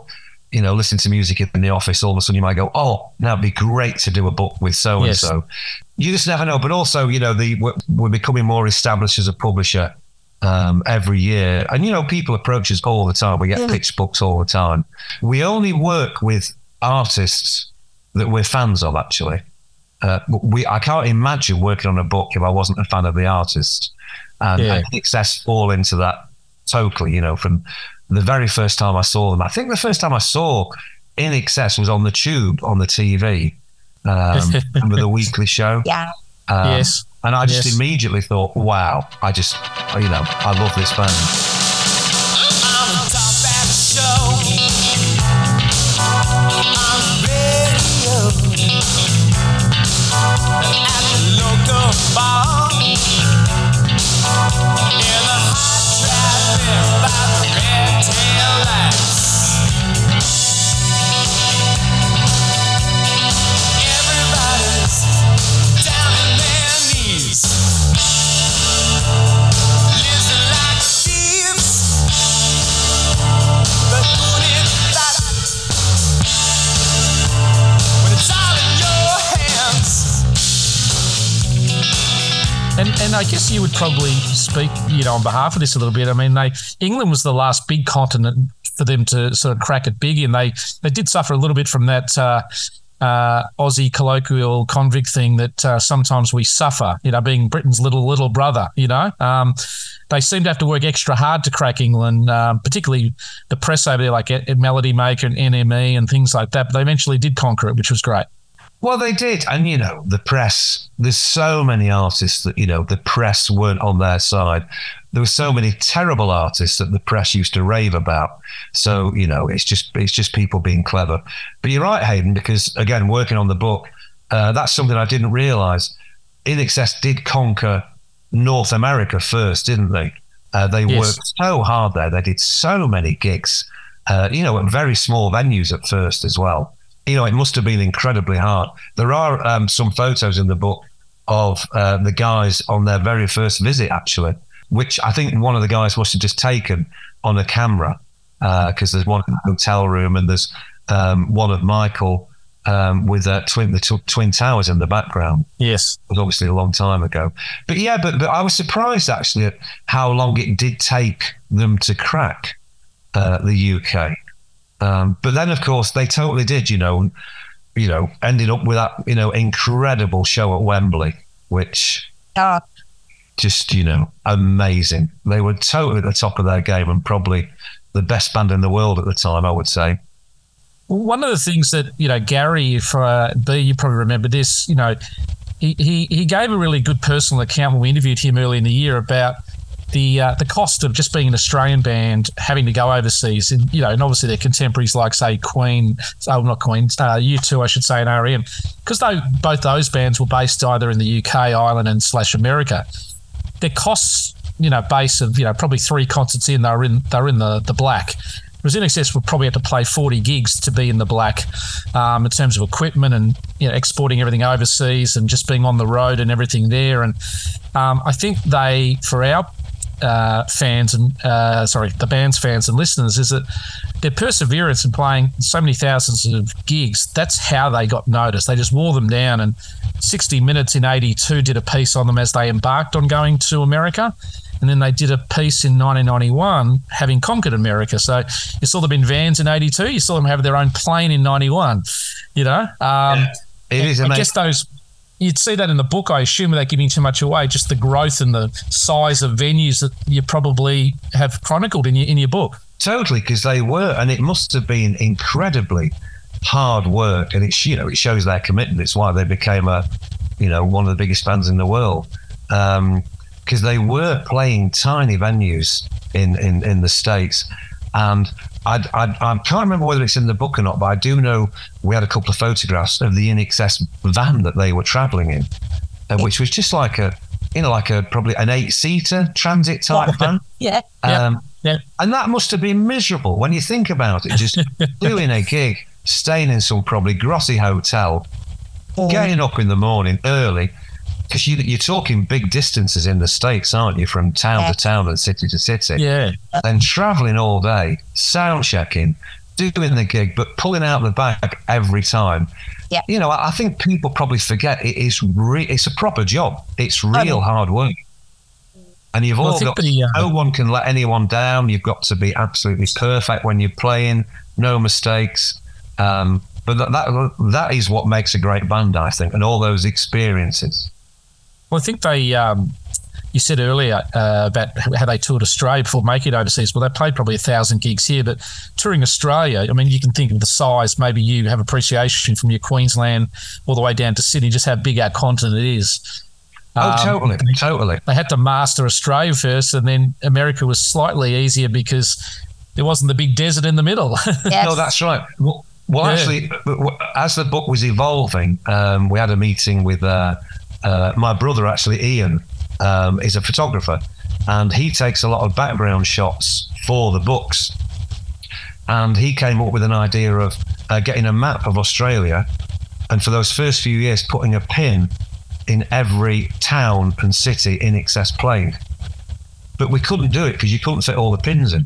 G: you know, listen to music in the office, all of a sudden you might go, oh, now it'd be great to do a book with so and so. You just never know. But also, you know, the we're, we're becoming more established as a publisher um, every year. And, you know, people approach us all the time. We get pitch books all the time. We only work with artists that we're fans of, actually. Uh, we I can't imagine working on a book if I wasn't a fan of the artist. And,
C: Yeah.
G: and Excess fall into that totally, you know, from the very first time I saw them. I think the first time I saw INXS was on the tube on the TV. Um, remember the weekly show?
B: Yeah.
G: Um,
C: yes.
G: And I just
C: Yes.
G: immediately thought, wow, I just, you know, I love this band.
D: Traffic by the red tail lights.
C: And and I guess you would probably speak, you know, on behalf of this a little bit. I mean, they England was the last big continent for them to sort of crack it big and They they did suffer a little bit from that uh, uh, Aussie colloquial convict thing that uh, sometimes we suffer. You know, being Britain's little little brother. You know, um, they seem to have to work extra hard to crack England, um, particularly the press over there, like Melody Maker and NME and things like that. But they eventually did conquer it, which was great.
G: Well, they did. And, you know, the press, there's so many artists that, you know, the press weren't on their side. There were so many terrible artists that the press used to rave about. So, you know, it's just it's just people being clever. But you're right, Hayden, because again, working on the book, uh, that's something I didn't realize. INXS did conquer North America first, didn't they? Uh, they
C: Yes.
G: worked so hard there. They did so many gigs, uh, you know, at very small venues at first as well. You know, it must have been incredibly hard. There are um, some photos in the book of uh, the guys on their very first visit, actually, which I think one of the guys must have just taken on a camera because there's one in the hotel room and there's um, one of Michael um, with uh, twin, the tw- twin towers in the background
C: Yes.
G: It was obviously a long time ago. But yeah, but, but I was surprised actually at how long it did take them to crack uh, the UK. Um, but then, of course, they totally did. You know, you know, ended up with that you know incredible show at Wembley, which
B: Oh,
G: just you know amazing. They were totally at the top of their game and probably the best band in the world at the time. I would say.
C: One of the things that you know, Gary, if uh, B, you probably remember this. You know, he, he he gave a really good personal account when we interviewed him early in the year about the uh, the cost of just being an Australian band having to go overseas, and you know, and obviously their contemporaries like say Queen, oh not Queen, uh, two I should say, and REM, because though both those bands were based either in the UK, Ireland, and slash America, their costs, you know, base of you know probably three concerts in, they were in they were in the the black. Whereas INXS would probably have to play 40 gigs to be in the black um, in terms of equipment and you know exporting everything overseas and just being on the road and everything there. And um, I think they, for our uh, fans and uh, sorry, the band's fans and listeners, is that their perseverance in playing so many thousands of gigs. That's how they got noticed. They just wore them down, and 60 Minutes in '82 did a piece on them as they embarked on going to America. And then they did a piece in 1991, having conquered America. So you saw them in vans in '82. You saw them have their own plane in '91. You know, um,
G: It is
C: I guess those you'd see that in the book. I assume without giving too much away, just the growth and the size of venues that you probably have chronicled in your in your book.
G: Totally, because they were, and it must have been incredibly hard work, and it's you know it shows their commitment. It's why they became a, you know, one of the biggest bands in the world, um, because they were playing tiny venues in in in the states, and I, I I can't remember whether it's in the book or not, but I do know we had a couple of photographs of the INXS van that they were traveling in, uh, which was just like a, you know, like a probably an eight seater transit type van.
B: yeah.
G: Um,
C: Yeah.
G: and that must have been miserable when you think about it. Just doing a gig, staying in some probably grossy hotel, getting up in the morning early, because you, you're talking big distances in the States, aren't you? From town
B: Yeah.
G: to town and city to city.
C: Yeah,
G: And traveling all day, sound checking, doing the gig, but pulling out the bag every time.
B: Yeah.
G: You know, I, I think people probably forget it is re- it's a proper job. It's real hard work. And you've
C: Well,
G: all got
C: the, uh,
G: no one can let anyone down. You've got to be absolutely perfect when you're playing, no mistakes. Um, but that, that that is what makes a great band, I think, and all those experiences.
C: Well, I think they. Um, you said earlier uh, about how they toured Australia before making it overseas. Well, they played probably a thousand gigs here, but touring Australia, I mean, you can think of the size. Maybe you have appreciation from your Queensland all the way down to Sydney, just how big our continent is.
G: Oh,
C: Um,
G: totally, totally.
C: They had to master Australia first, and then America was slightly easier because there wasn't the big desert in the middle.
B: Yes.
G: No, that's right. Well, well
C: Yeah.
G: actually, w- w- as the book was evolving, um, we had a meeting with uh, uh, my brother. Actually, Ian um, is a photographer, and he takes a lot of background shots for the books. And he came up with an idea of uh, getting a map of Australia, and for those first few years, putting a pin in every town and city INXS played. But we couldn't do it because you couldn't fit all the pins in.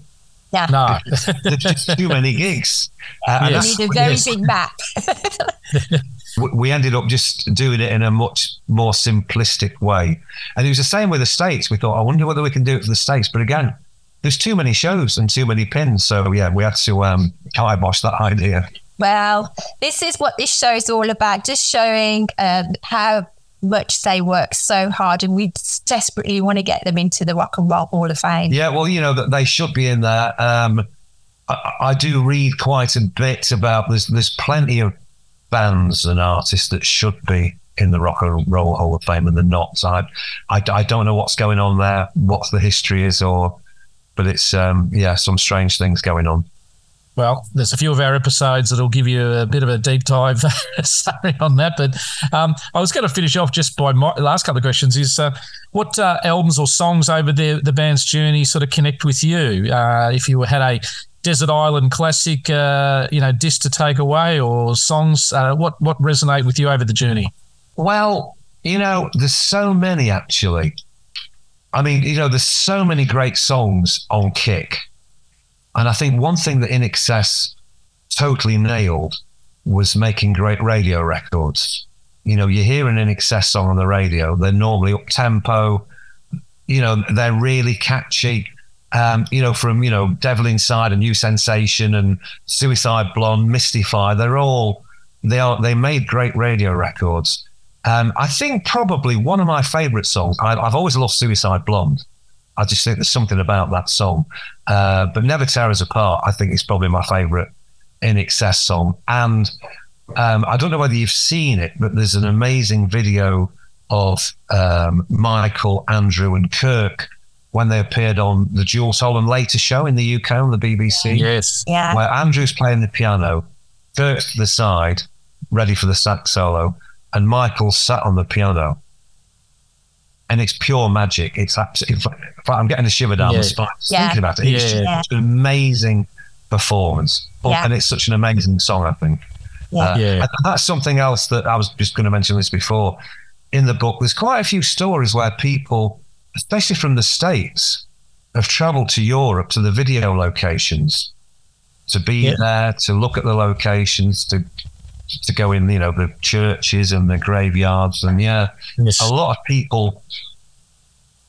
B: yeah.
C: no,
G: There's just too many gigs. Uh,
C: Yes.
B: You need a very
G: yes.
B: big map.
G: we- ended up just doing it in a much more simplistic way. And it was the same with the States. We thought, I wonder whether we can do it for the States. But again, there's too many shows and too many pins. So, yeah, we had to um, kibosh that idea.
B: Well, this is what this show is all about, just showing um, how much they work so hard, and we desperately want to get them into the Rock and Roll Hall of Fame.
G: Yeah, well, you know, that they should be in there. Um, I, I do read quite a bit about there's, there's plenty of bands and artists that should be in the Rock and Roll Hall of Fame and they're not. So I, I, I don't know what's going on there, what the history is, or, but it's, um, yeah, some strange things going on.
C: Well, there's a few of our episodes that'll give you a bit of a deep dive sorry on that. But um, I was going to finish off just by my last couple of questions is uh, what uh, albums or songs over the, the band's journey sort of connect with you? Uh, if you had a Desert Island classic, uh, you know, disc to take away or songs, uh, what, what resonate with you over the journey?
G: Well, you know, there's so many actually. I mean, you know, there's so many great songs on Kick. And I think one thing that INXS totally nailed was making great radio records. You know, you hear an INXS song on the radio, they're normally up tempo, you know, they're really catchy. Um, you know, from, you know, Devil Inside and New Sensation and Suicide Blonde, Mystify, they're all they are they made great radio records. Um, I think probably one of my favorite songs. I, I've always loved Suicide Blonde. I just think there's something about that song. Uh, but Never Tear Us Apart, I think is probably my favorite INXS song. And um, I don't know whether you've seen it, but there's an amazing video of um, Michael, Andrew, and Kirk when they appeared on the Jools Holland Later show in the UK on the BBC
C: Yes.
B: Yeah.
G: where Andrew's playing the piano, Kirk's to the side, ready for the sax solo, and Michael sat on the piano. And it's pure magic. It's absolutely. I'm getting a shiver down
C: Yeah.
G: the spine just
B: Yeah.
G: thinking about it. It's
C: Yeah.
G: just
B: Yeah.
G: an amazing performance,
B: Yeah.
G: and it's such an amazing song. I think.
B: Yeah.
G: Uh,
C: Yeah.
G: and that's something else that I was just going to mention this before. In the book, there's quite a few stories where people, especially from the states, have travelled to Europe to the video locations to be
C: Yeah.
G: there, to look at the locations, to to go in, you know, the churches and the graveyards, and yeah,
C: Yes.
G: a lot of people,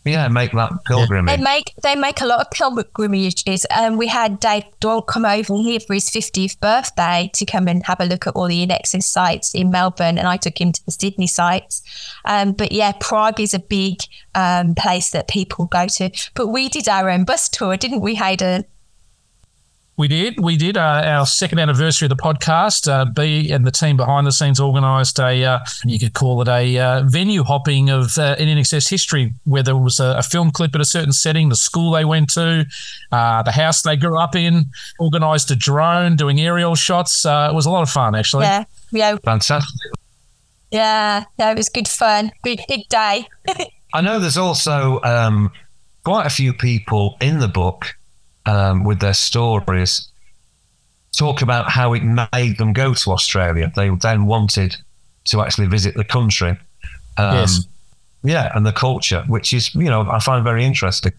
G: yeah, make that pilgrimage.
B: They make they make a lot of pilgrimages. Um, we had Dave Doyle come over here for his 50th birthday to come and have a look at all the INXS sites in Melbourne, and I took him to the Sydney sites. Um, but yeah, Prague is a big um, place that people go to. But we did our own bus tour, didn't we, Hayden?
C: We did. We did. Uh, our second anniversary of the podcast. Uh, B and the team behind the scenes organised a, uh, you could call it a uh, venue hopping of uh, INXS history, where there was a, a film clip at a certain setting, the school they went to, uh, the house they grew up in, organised a drone doing aerial shots. Uh, it was a lot of fun, actually.
B: Yeah, yeah,
G: Fantastic.
B: yeah. No, it was good fun. Big, big day.
G: I know there's also um, quite a few people in the book um, with their stories talk about how it made them go to Australia. They then wanted to actually visit the country. Um,
C: Yes.
G: Yeah, and the culture, which is, you know, I find very interesting.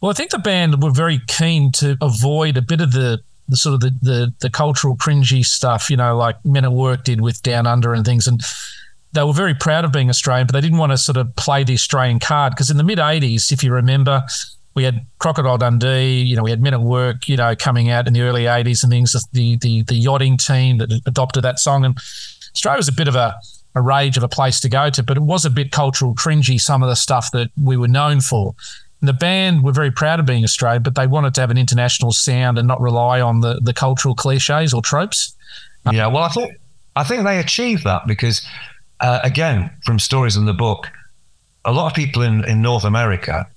C: Well, I think the band were very keen to avoid a bit of the, the sort of the, the the cultural cringy stuff, you know, like Men at Work did with Down Under and things. And they were very proud of being Australian, but they didn't want to sort of play the Australian card because in the mid '80s, if you remember, we had Crocodile Dundee, you know, we had Men at Work, you know, coming out in the early '80s and things. The the the yachting team that adopted that song, and Australia was a bit of a a rage of a place to go to, but it was a bit cultural cringy. Some of the stuff that we were known for. And the band were very proud of being Australian, but they wanted to have an international sound and not rely on the, the cultural cliches or tropes.
G: Yeah, well, I think I think they achieved that because, uh, again, from stories in the book, a lot of people in, in North America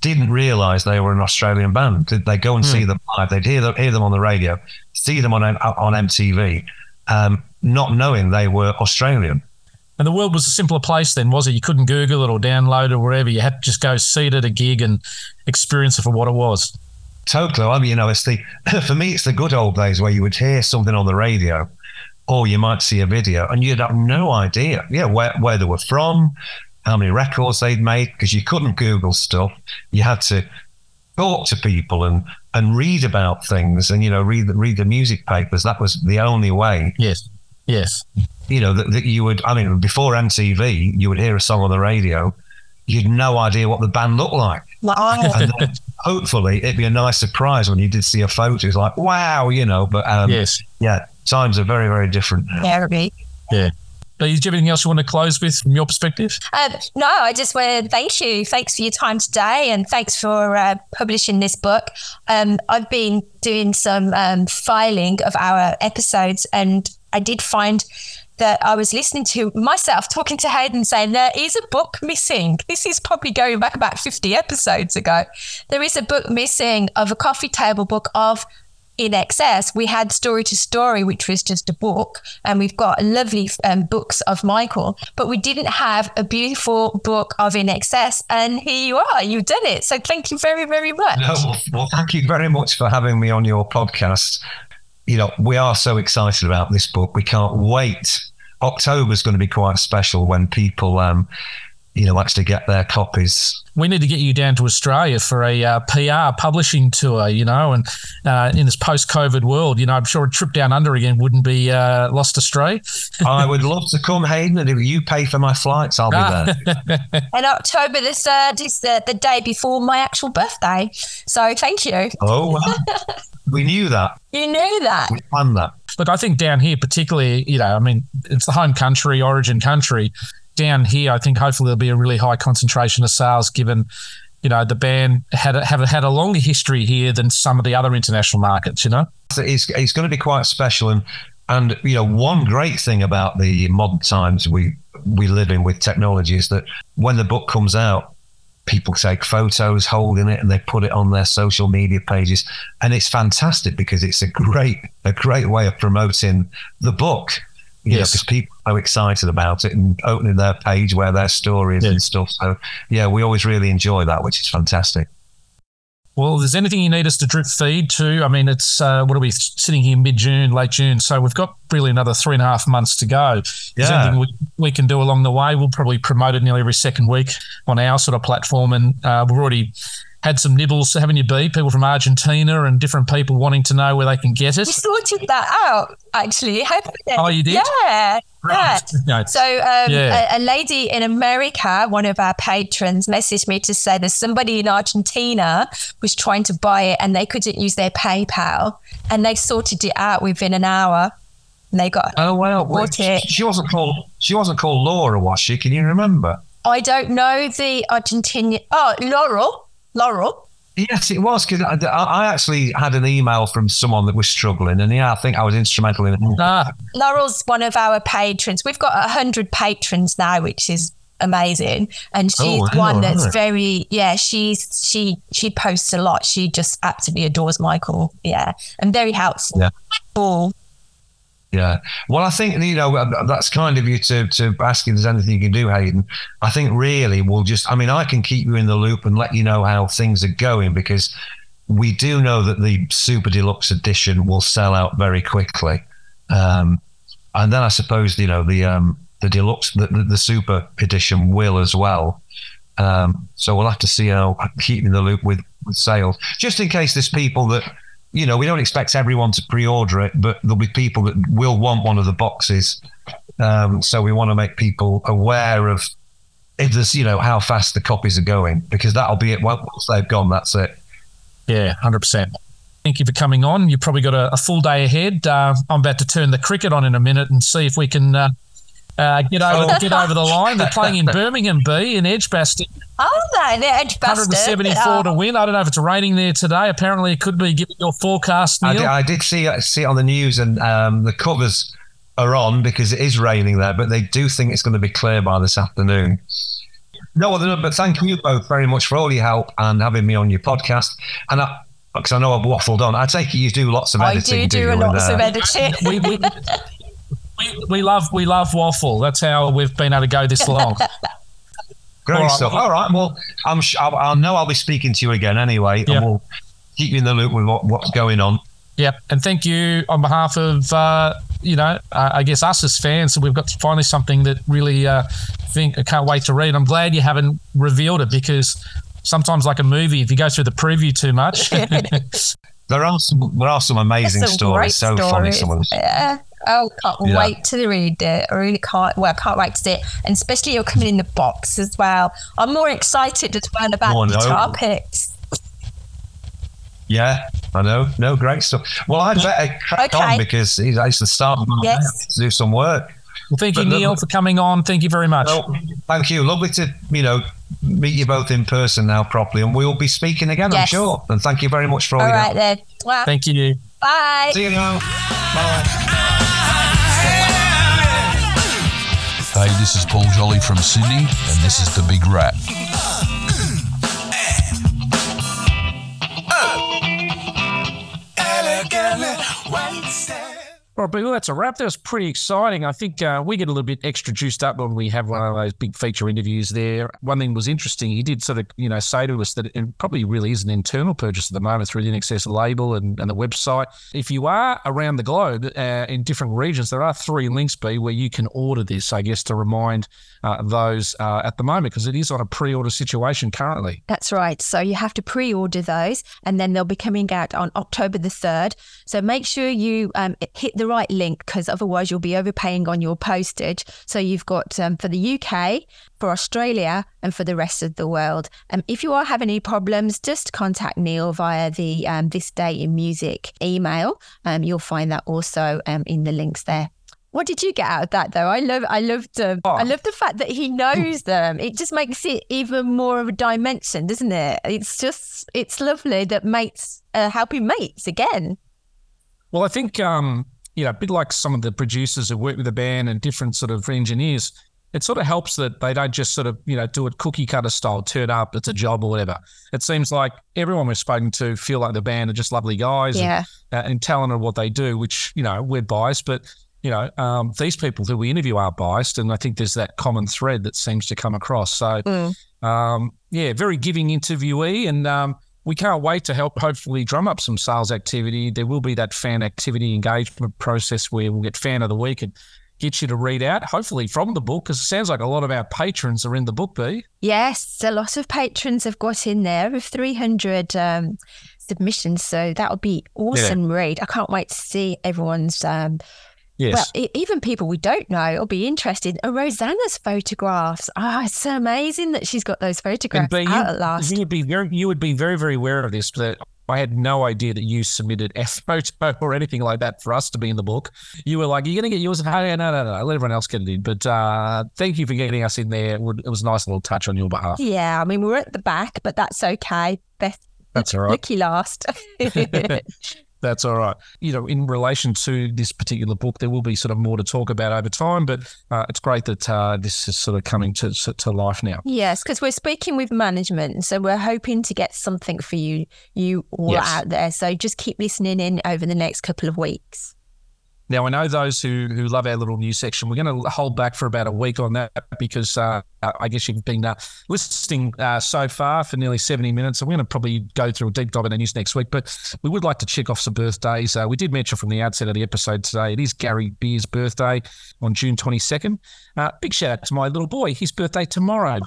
G: didn't realize they were an Australian band. Did they go and see them live? They'd hear them, hear them on the radio, see them on on MTV, um, not knowing they were Australian.
C: And the world was a simpler place then, was it? You couldn't Google it or download it or wherever. You had to just go see it at a gig and experience it for what it was.
G: Totally. I mean, you know, it's the for me, it's the good old days where you would hear something on the radio, or you might see a video, and you'd have no idea, yeah, where where they were from, how many records they'd made, because you couldn't Google stuff. You had to talk to people and and read about things, and you know, read the, read the music papers. That was the only way.
C: Yes. Yes.
G: You know that, that you would. I mean, before MTV, you would hear a song on the radio. You'd no idea what the band looked like.
B: Wow.
G: and then hopefully it'd be a nice surprise when you did see a photo. It's like, wow, you know. But um,
C: Yes.
G: yeah, times are very, very different now.
B: Very.
C: Yeah. But is there anything else you want to close with from your perspective?
B: Um, no, I just want to thank you. Thanks for your time today, and thanks for uh, publishing this book. Um, I've been doing some um, filing of our episodes, and I did find that I was listening to myself talking to Hayden saying there is a book missing. This is probably going back about 50 episodes ago. There is a book missing of a coffee table book of INXS, we had Story to Story, which was just a book, and we've got lovely um, books of Michael, but we didn't have a beautiful book of INXS. And here you are, you've done it. So thank you very, very much.
G: No, well, well, thank you very much for having me on your podcast. You know, we are so excited about this book. We can't wait. October's going to be quite special when people, um, you know, actually get their copies.
C: We need to get you down to Australia for a uh, PR publishing tour, you know, and uh, in this post COVID world, you know, I'm sure a trip down under again wouldn't be uh, lost astray.
G: I would love to come, Hayden, and if you pay for my flights, I'll be there.
B: And October the 3rd is the, the day before my actual birthday. So thank you.
G: oh, well, we knew that.
B: You knew that.
G: We planned that.
C: Look, I think down here, particularly, you know, I mean, it's the home country, origin country. Down here, I think hopefully there'll be a really high concentration of sales given, you know, the band had a, have had a longer history here than some of the other international markets, you know?
G: It's, it's going to be quite special. And, and, you know, one great thing about the modern times we, we live in with technology is that when the book comes out, people take photos holding it and they put it on their social media pages. And it's fantastic because it's a great, a great way of promoting the book. You
C: Yes.
G: because people are so excited about it and opening their page where their story is
C: Yeah.
G: and stuff. So yeah, we always really enjoy that, which is fantastic.
C: Well, if there's anything you need us to drip feed to, I mean, it's uh, what are we sitting here mid June, late June, so we've got really another three and a half months to go.
G: Yeah.
C: anything we, we can do along the way, we'll probably promote it nearly every second week on our sort of platform, and uh, we're already had some nibbles, haven't you, B? People from Argentina and different people wanting to know where they can get it.
B: We sorted that out, actually.
C: Oh, you did?
B: Yeah.
C: Right.
B: Yeah. So, um,
C: Yeah.
B: a, a lady in America, one of our patrons, messaged me to say that somebody in Argentina was trying to buy it and they couldn't use their PayPal, and they sorted it out within an hour. And they got.
G: Oh well,
B: Bought
G: she,
B: it.
G: she wasn't called she wasn't called Laura, was she? Can you remember?
B: I don't know the Argentinian. Oh, Laurel. Laurel.
G: Yes, it was because I, I actually had an email from someone that was struggling, and yeah, I think I was instrumental in it.
C: Ah,
B: Laurel's one of our patrons. We've got a hundred patrons now, which is amazing. And she's
G: Oh, wow,
B: one that's
G: right.
B: very yeah. She's she she posts a lot. She just absolutely adores Michael. Yeah, and very helpful.
G: Yeah.
B: Cool.
G: Yeah. Well, I think you know uh, that's kind of you to to ask if there's anything you can do, Hayden. I think really we'll just. I mean, I can keep you in the loop and let you know how things are going because we do know that the super deluxe edition will sell out very quickly, um, and then I suppose you know the um, the deluxe the, the, the super edition will as well. Um, so we'll have to see how keep in the loop with, with sales, just in case there's people that you know we don't expect everyone to pre-order it, but there'll be people that will want one of the boxes. Um, so we want to make people aware of if there's you know how fast the copies are going because that'll be it. Once they've gone, that's it.
C: yeah, 100%. Thank you for coming on. You've probably got a, a full day ahead. Uh, I'm about to turn the cricket on in a minute and see if we can uh, uh, get over
G: Oh.
C: get over the line. They're playing in Birmingham, B, in Edgbaston.
B: Oh, no, the Edgbaston.
C: 174
B: Oh,
C: to win. I don't know if it's raining there today. Apparently, it could be given your forecast,
G: I
C: Neil.
G: did, I did see see it on the news, and um, the covers are on because it is raining there. But they do think it's going to be clear by this afternoon. No, other but thank you both very much for all your help and having me on your podcast. And I, because I know I've waffled on, I take it you do lots of editing.
B: I
G: editing.
B: do do a
G: and,
B: lots
G: uh,
B: of editing.
C: we, we, we, we love we love waffle. That's how we've been able to go this long.
G: Great
C: All right,
G: stuff.
C: well-
G: All right. Well, I'm. sh- I'll, I'll know I'll be speaking to you again anyway,
C: Yeah.
G: and we'll keep you in the loop with what, what's going on.
C: Yep, and thank you on behalf of uh, you know uh, I guess us as fans. So we've got finally something that really uh, think I can't wait to read. I'm glad you haven't revealed it because sometimes like a movie, if you go through the preview too much,
G: There are some. There are some amazing
B: Some
G: stories.
B: great
G: So funny.
B: stories.
G: Some of them.
B: Yeah. Oh, can't
G: Yeah.
B: wait to read it. I really can't. Well, I can't wait to see it, and especially you're coming in the box as well. I'm more excited as well about
G: Oh,
B: the
G: no.
B: guitar picks.
G: Yeah, I know. No, great stuff. Well, I'd better crack
B: Okay.
G: on because it's it's the start of my
B: Yes.
G: to do some work.
C: well, thank you,
G: But
C: Neil, for coming on. Thank you very much.
G: No, thank you. Lovely to you know meet you both in person now properly, and we'll be speaking again. I'm sure. And thank you very much for all,
B: All
G: your
B: right
G: help.
B: then. Well,
C: Thank you.
B: Bye.
G: See you now. Bye.
H: Hey, this is Paul Jolly from Sydney, and this is The Big Rat.
C: But well, that's a wrap. That was pretty exciting. I think uh, we get a little bit extra juiced up when we have one of those big feature interviews there. One thing was interesting. He did sort of, you know, say to us that it probably really is an internal purchase at the moment through the INXS label and, and the website. If you are around the globe uh, in different regions, there are three links, B, where you can order this, I guess, to remind uh, those uh, at the moment because it is on a pre-order situation currently.
B: That's right. So you have to pre-order those, and then they'll be coming out on October the third. So make sure you um, hit the right link because otherwise you'll be overpaying on your postage. So you've got um, for the UK, for Australia, and for the rest of the world. Um, if you are having any problems, just contact Neil via the um, This Day in Music email. Um, you'll find that also um, in the links there. What did you get out of that though? I love, I loved, um, I love the fact that he knows them. It just makes it even more of a dimension, doesn't it? It's just, it's lovely that mates are helping mates again.
C: Well, I think um, you know, a bit like some of the producers who work with the band and different sort of engineers, it sort of helps that they don't just sort of you know do it cookie cutter style, turn up, it's a job or whatever. It seems like everyone we've spoken to feel like the band are just lovely guys
B: Yeah.
C: and, uh, and talented at what they do, which you know we're biased, but you know um, these people who we interview are biased, and I think there's that common thread that seems to come across. So um, yeah, very giving interviewee, and um, we can't wait to help hopefully drum up some sales activity. There will be that fan activity engagement process where we'll get fan of the week and get you to read out, hopefully from the book, because it sounds like a lot of our patrons are in the book, B.
B: Yes, a lot of patrons have got in there with 300 um, submissions. So that'll be awesome read. I can't wait to see everyone's. Um,
C: Yes.
B: Well, even people we don't know will be interested. Oh, Rosanna's photographs. Ah, it's so amazing that she's got those
C: and
B: photographs out at last.
C: you would be very, you would be very, very aware of this. That I had no idea that you submitted a photo or anything like that for us to be in the book. You were like, "You're going to get yours." No, no, no, no. Let everyone else get it in. But uh, thank you for getting us in there. It would- it was a nice little touch on your behalf.
B: Yeah, I mean, we're at the back, but that's okay. Beth,
C: That's all right.
B: Lucky last.
C: That's all right. You know, in relation to this particular book, there will be sort of more to talk about over time, but uh, it's great that uh, this is sort of coming to to life now.
B: yes, because we're speaking with management, so we're hoping to get something for you, you all
C: Yes.
B: out there. So just keep listening in over the next couple of weeks.
C: Now, I know those who who love our little news section. We're going to hold back for about a week on that because uh, I guess you've been uh, listening uh, so far for nearly 70 minutes. So we're going to probably go through a deep dive in the news next week. But we would like to check off some birthdays. Uh, we did mention from the outset of the episode today, it is Gary Beers' birthday on June 22nd. Uh, big shout out to my little boy. His birthday tomorrow.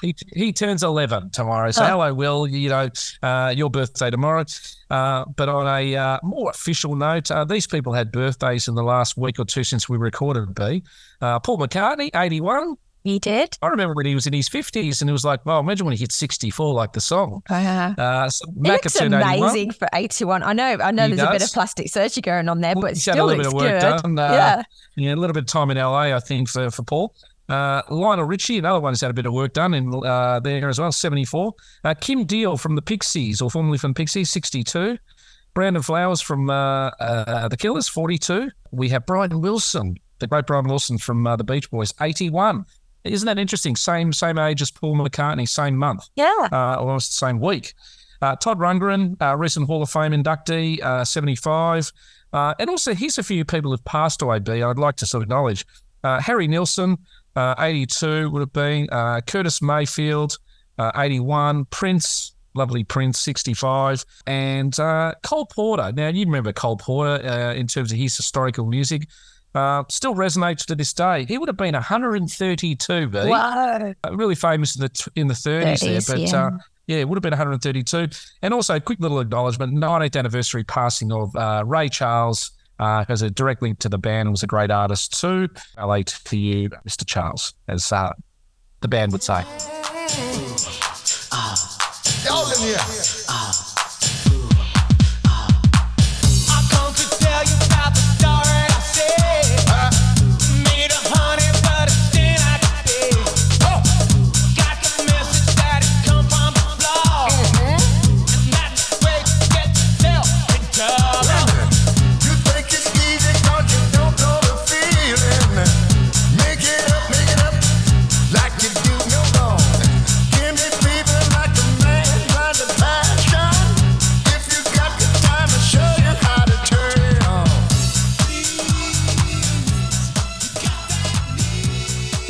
C: He, he turns 11 tomorrow. So,
B: Oh.
C: hello, Will. You know, uh, your birthday tomorrow. Uh, but on a uh, more official note, uh, these people had birthdays in the last week or two since we recorded B. Uh, Paul McCartney, 81.
B: He did?
C: I remember when he was in his 50s and it was like, well, imagine when he hit 64, like the song.
B: Uh,
C: Uh, so
B: looks
C: turned 81.
B: amazing for 81. I know, I know
C: He
B: there's a bit of plastic surgery going on there,
C: Well,
B: but
C: he's had a
B: still
C: little bit of work
B: good.
C: done, uh,
B: yeah.
C: Yeah, a little bit of time in LA, I think, for, for Paul. Uh, Lionel Richie, another one who's had a bit of work done in uh, there as well, 74. Uh, Kim Deal from the Pixies, or formerly from Pixies, 62. Brandon Flowers from uh, uh, the Killers, 42. We have Brian Wilson, the great Brian Wilson from uh, the Beach Boys, 81. Isn't that interesting? Same same age as Paul McCartney, same month,
B: Yeah.
C: uh, almost the same week. Uh, Todd Rundgren, uh, recent Hall of Fame inductee, uh, 75. Uh, and also, here's a few people who've passed away, B, I'd like to sort of acknowledge. Uh, Harry Nilsson, uh, 82 would have been. Uh, Curtis Mayfield, uh, 81. Prince, lovely Prince, 65. And uh, Cole Porter. Now, you remember Cole Porter uh, in terms of his historical music. Uh, still resonates to this day. He would have been 132, B
B: Wow.
C: uh, really famous in the t- in the 30s,
B: 30s,
C: there, but
B: yeah.
C: uh, yeah, it would have been 132. And also, a quick little acknowledgement: 19th anniversary passing of uh, Ray Charles. Uh, has a direct link to the band was a great artist too. LA to you, Mr. Charles, as uh, the band would say.
I: Y'all in here.
D: I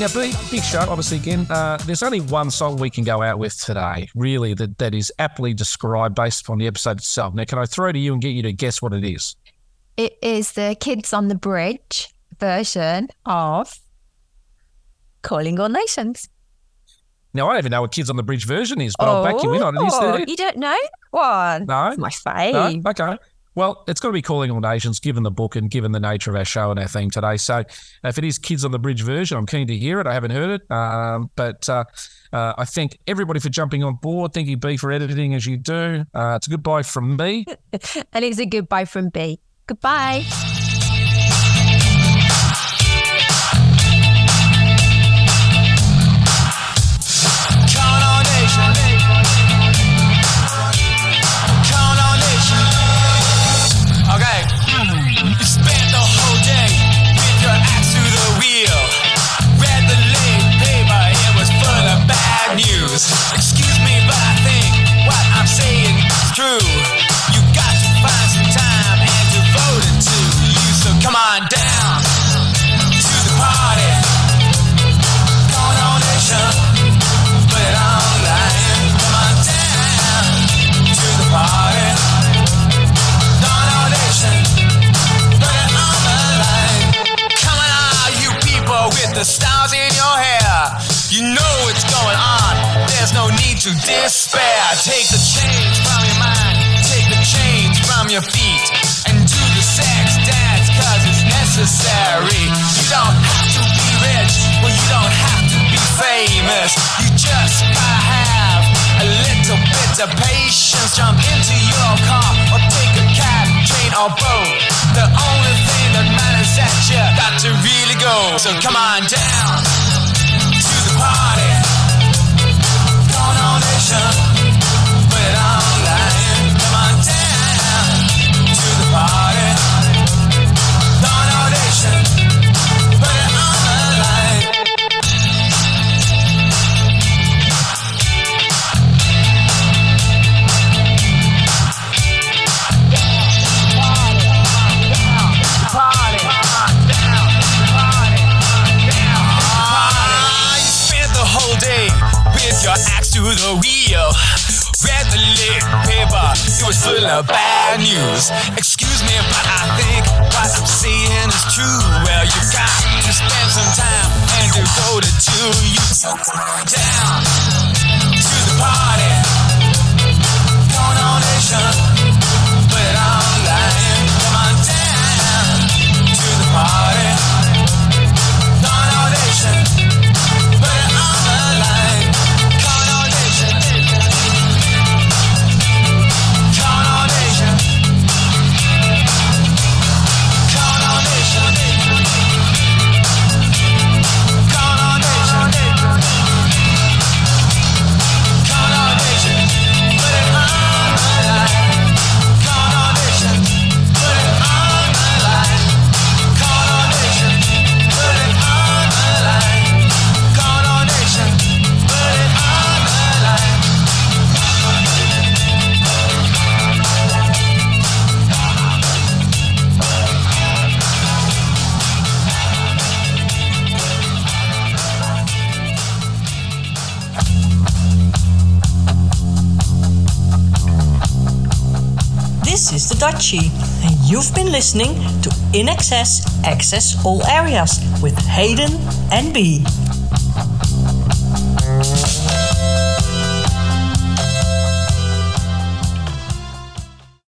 C: Now, big, big show, obviously, again. Uh, there's only one song we can go out with today, really, that, that is aptly described based upon the episode itself. Now, can I throw to you and get you to guess what it is?
B: It is the Kids on the Bridge version of Calling All Nations.
C: Now, I don't even know what Kids on the Bridge version is, but I'll back you in on it. Is
B: Oh,
C: there?
B: You don't know? One.
C: No?
B: It's my
C: No?
B: fave.
C: Okay. Well, it's got to be Calling All Nations, given the book and given the nature of our show and our theme today. So, if it is Kids on the Bridge version, I'm keen to hear it. I haven't heard it, um, but uh, uh, I thank everybody for jumping on board. Thank you, B, for editing as you do. Uh, it's a goodbye from me.
B: And it's a goodbye from B. Goodbye.
D: To despair. Take the chains from your mind. Take the chains from your feet. And do the sex dance, cause it's necessary. You don't have to be rich. Well, you don't have to be famous. You just gotta have a little bit of patience. Jump into your car or take a cab, train or boat. The only thing that matters that you got to really go. So come on down news. Excuse me, but I think what I'm saying is true. Well, you got to spend some time and devote it to you. So down
J: Dutchie, and you've been listening to INXS Access All Areas with Hayden and B.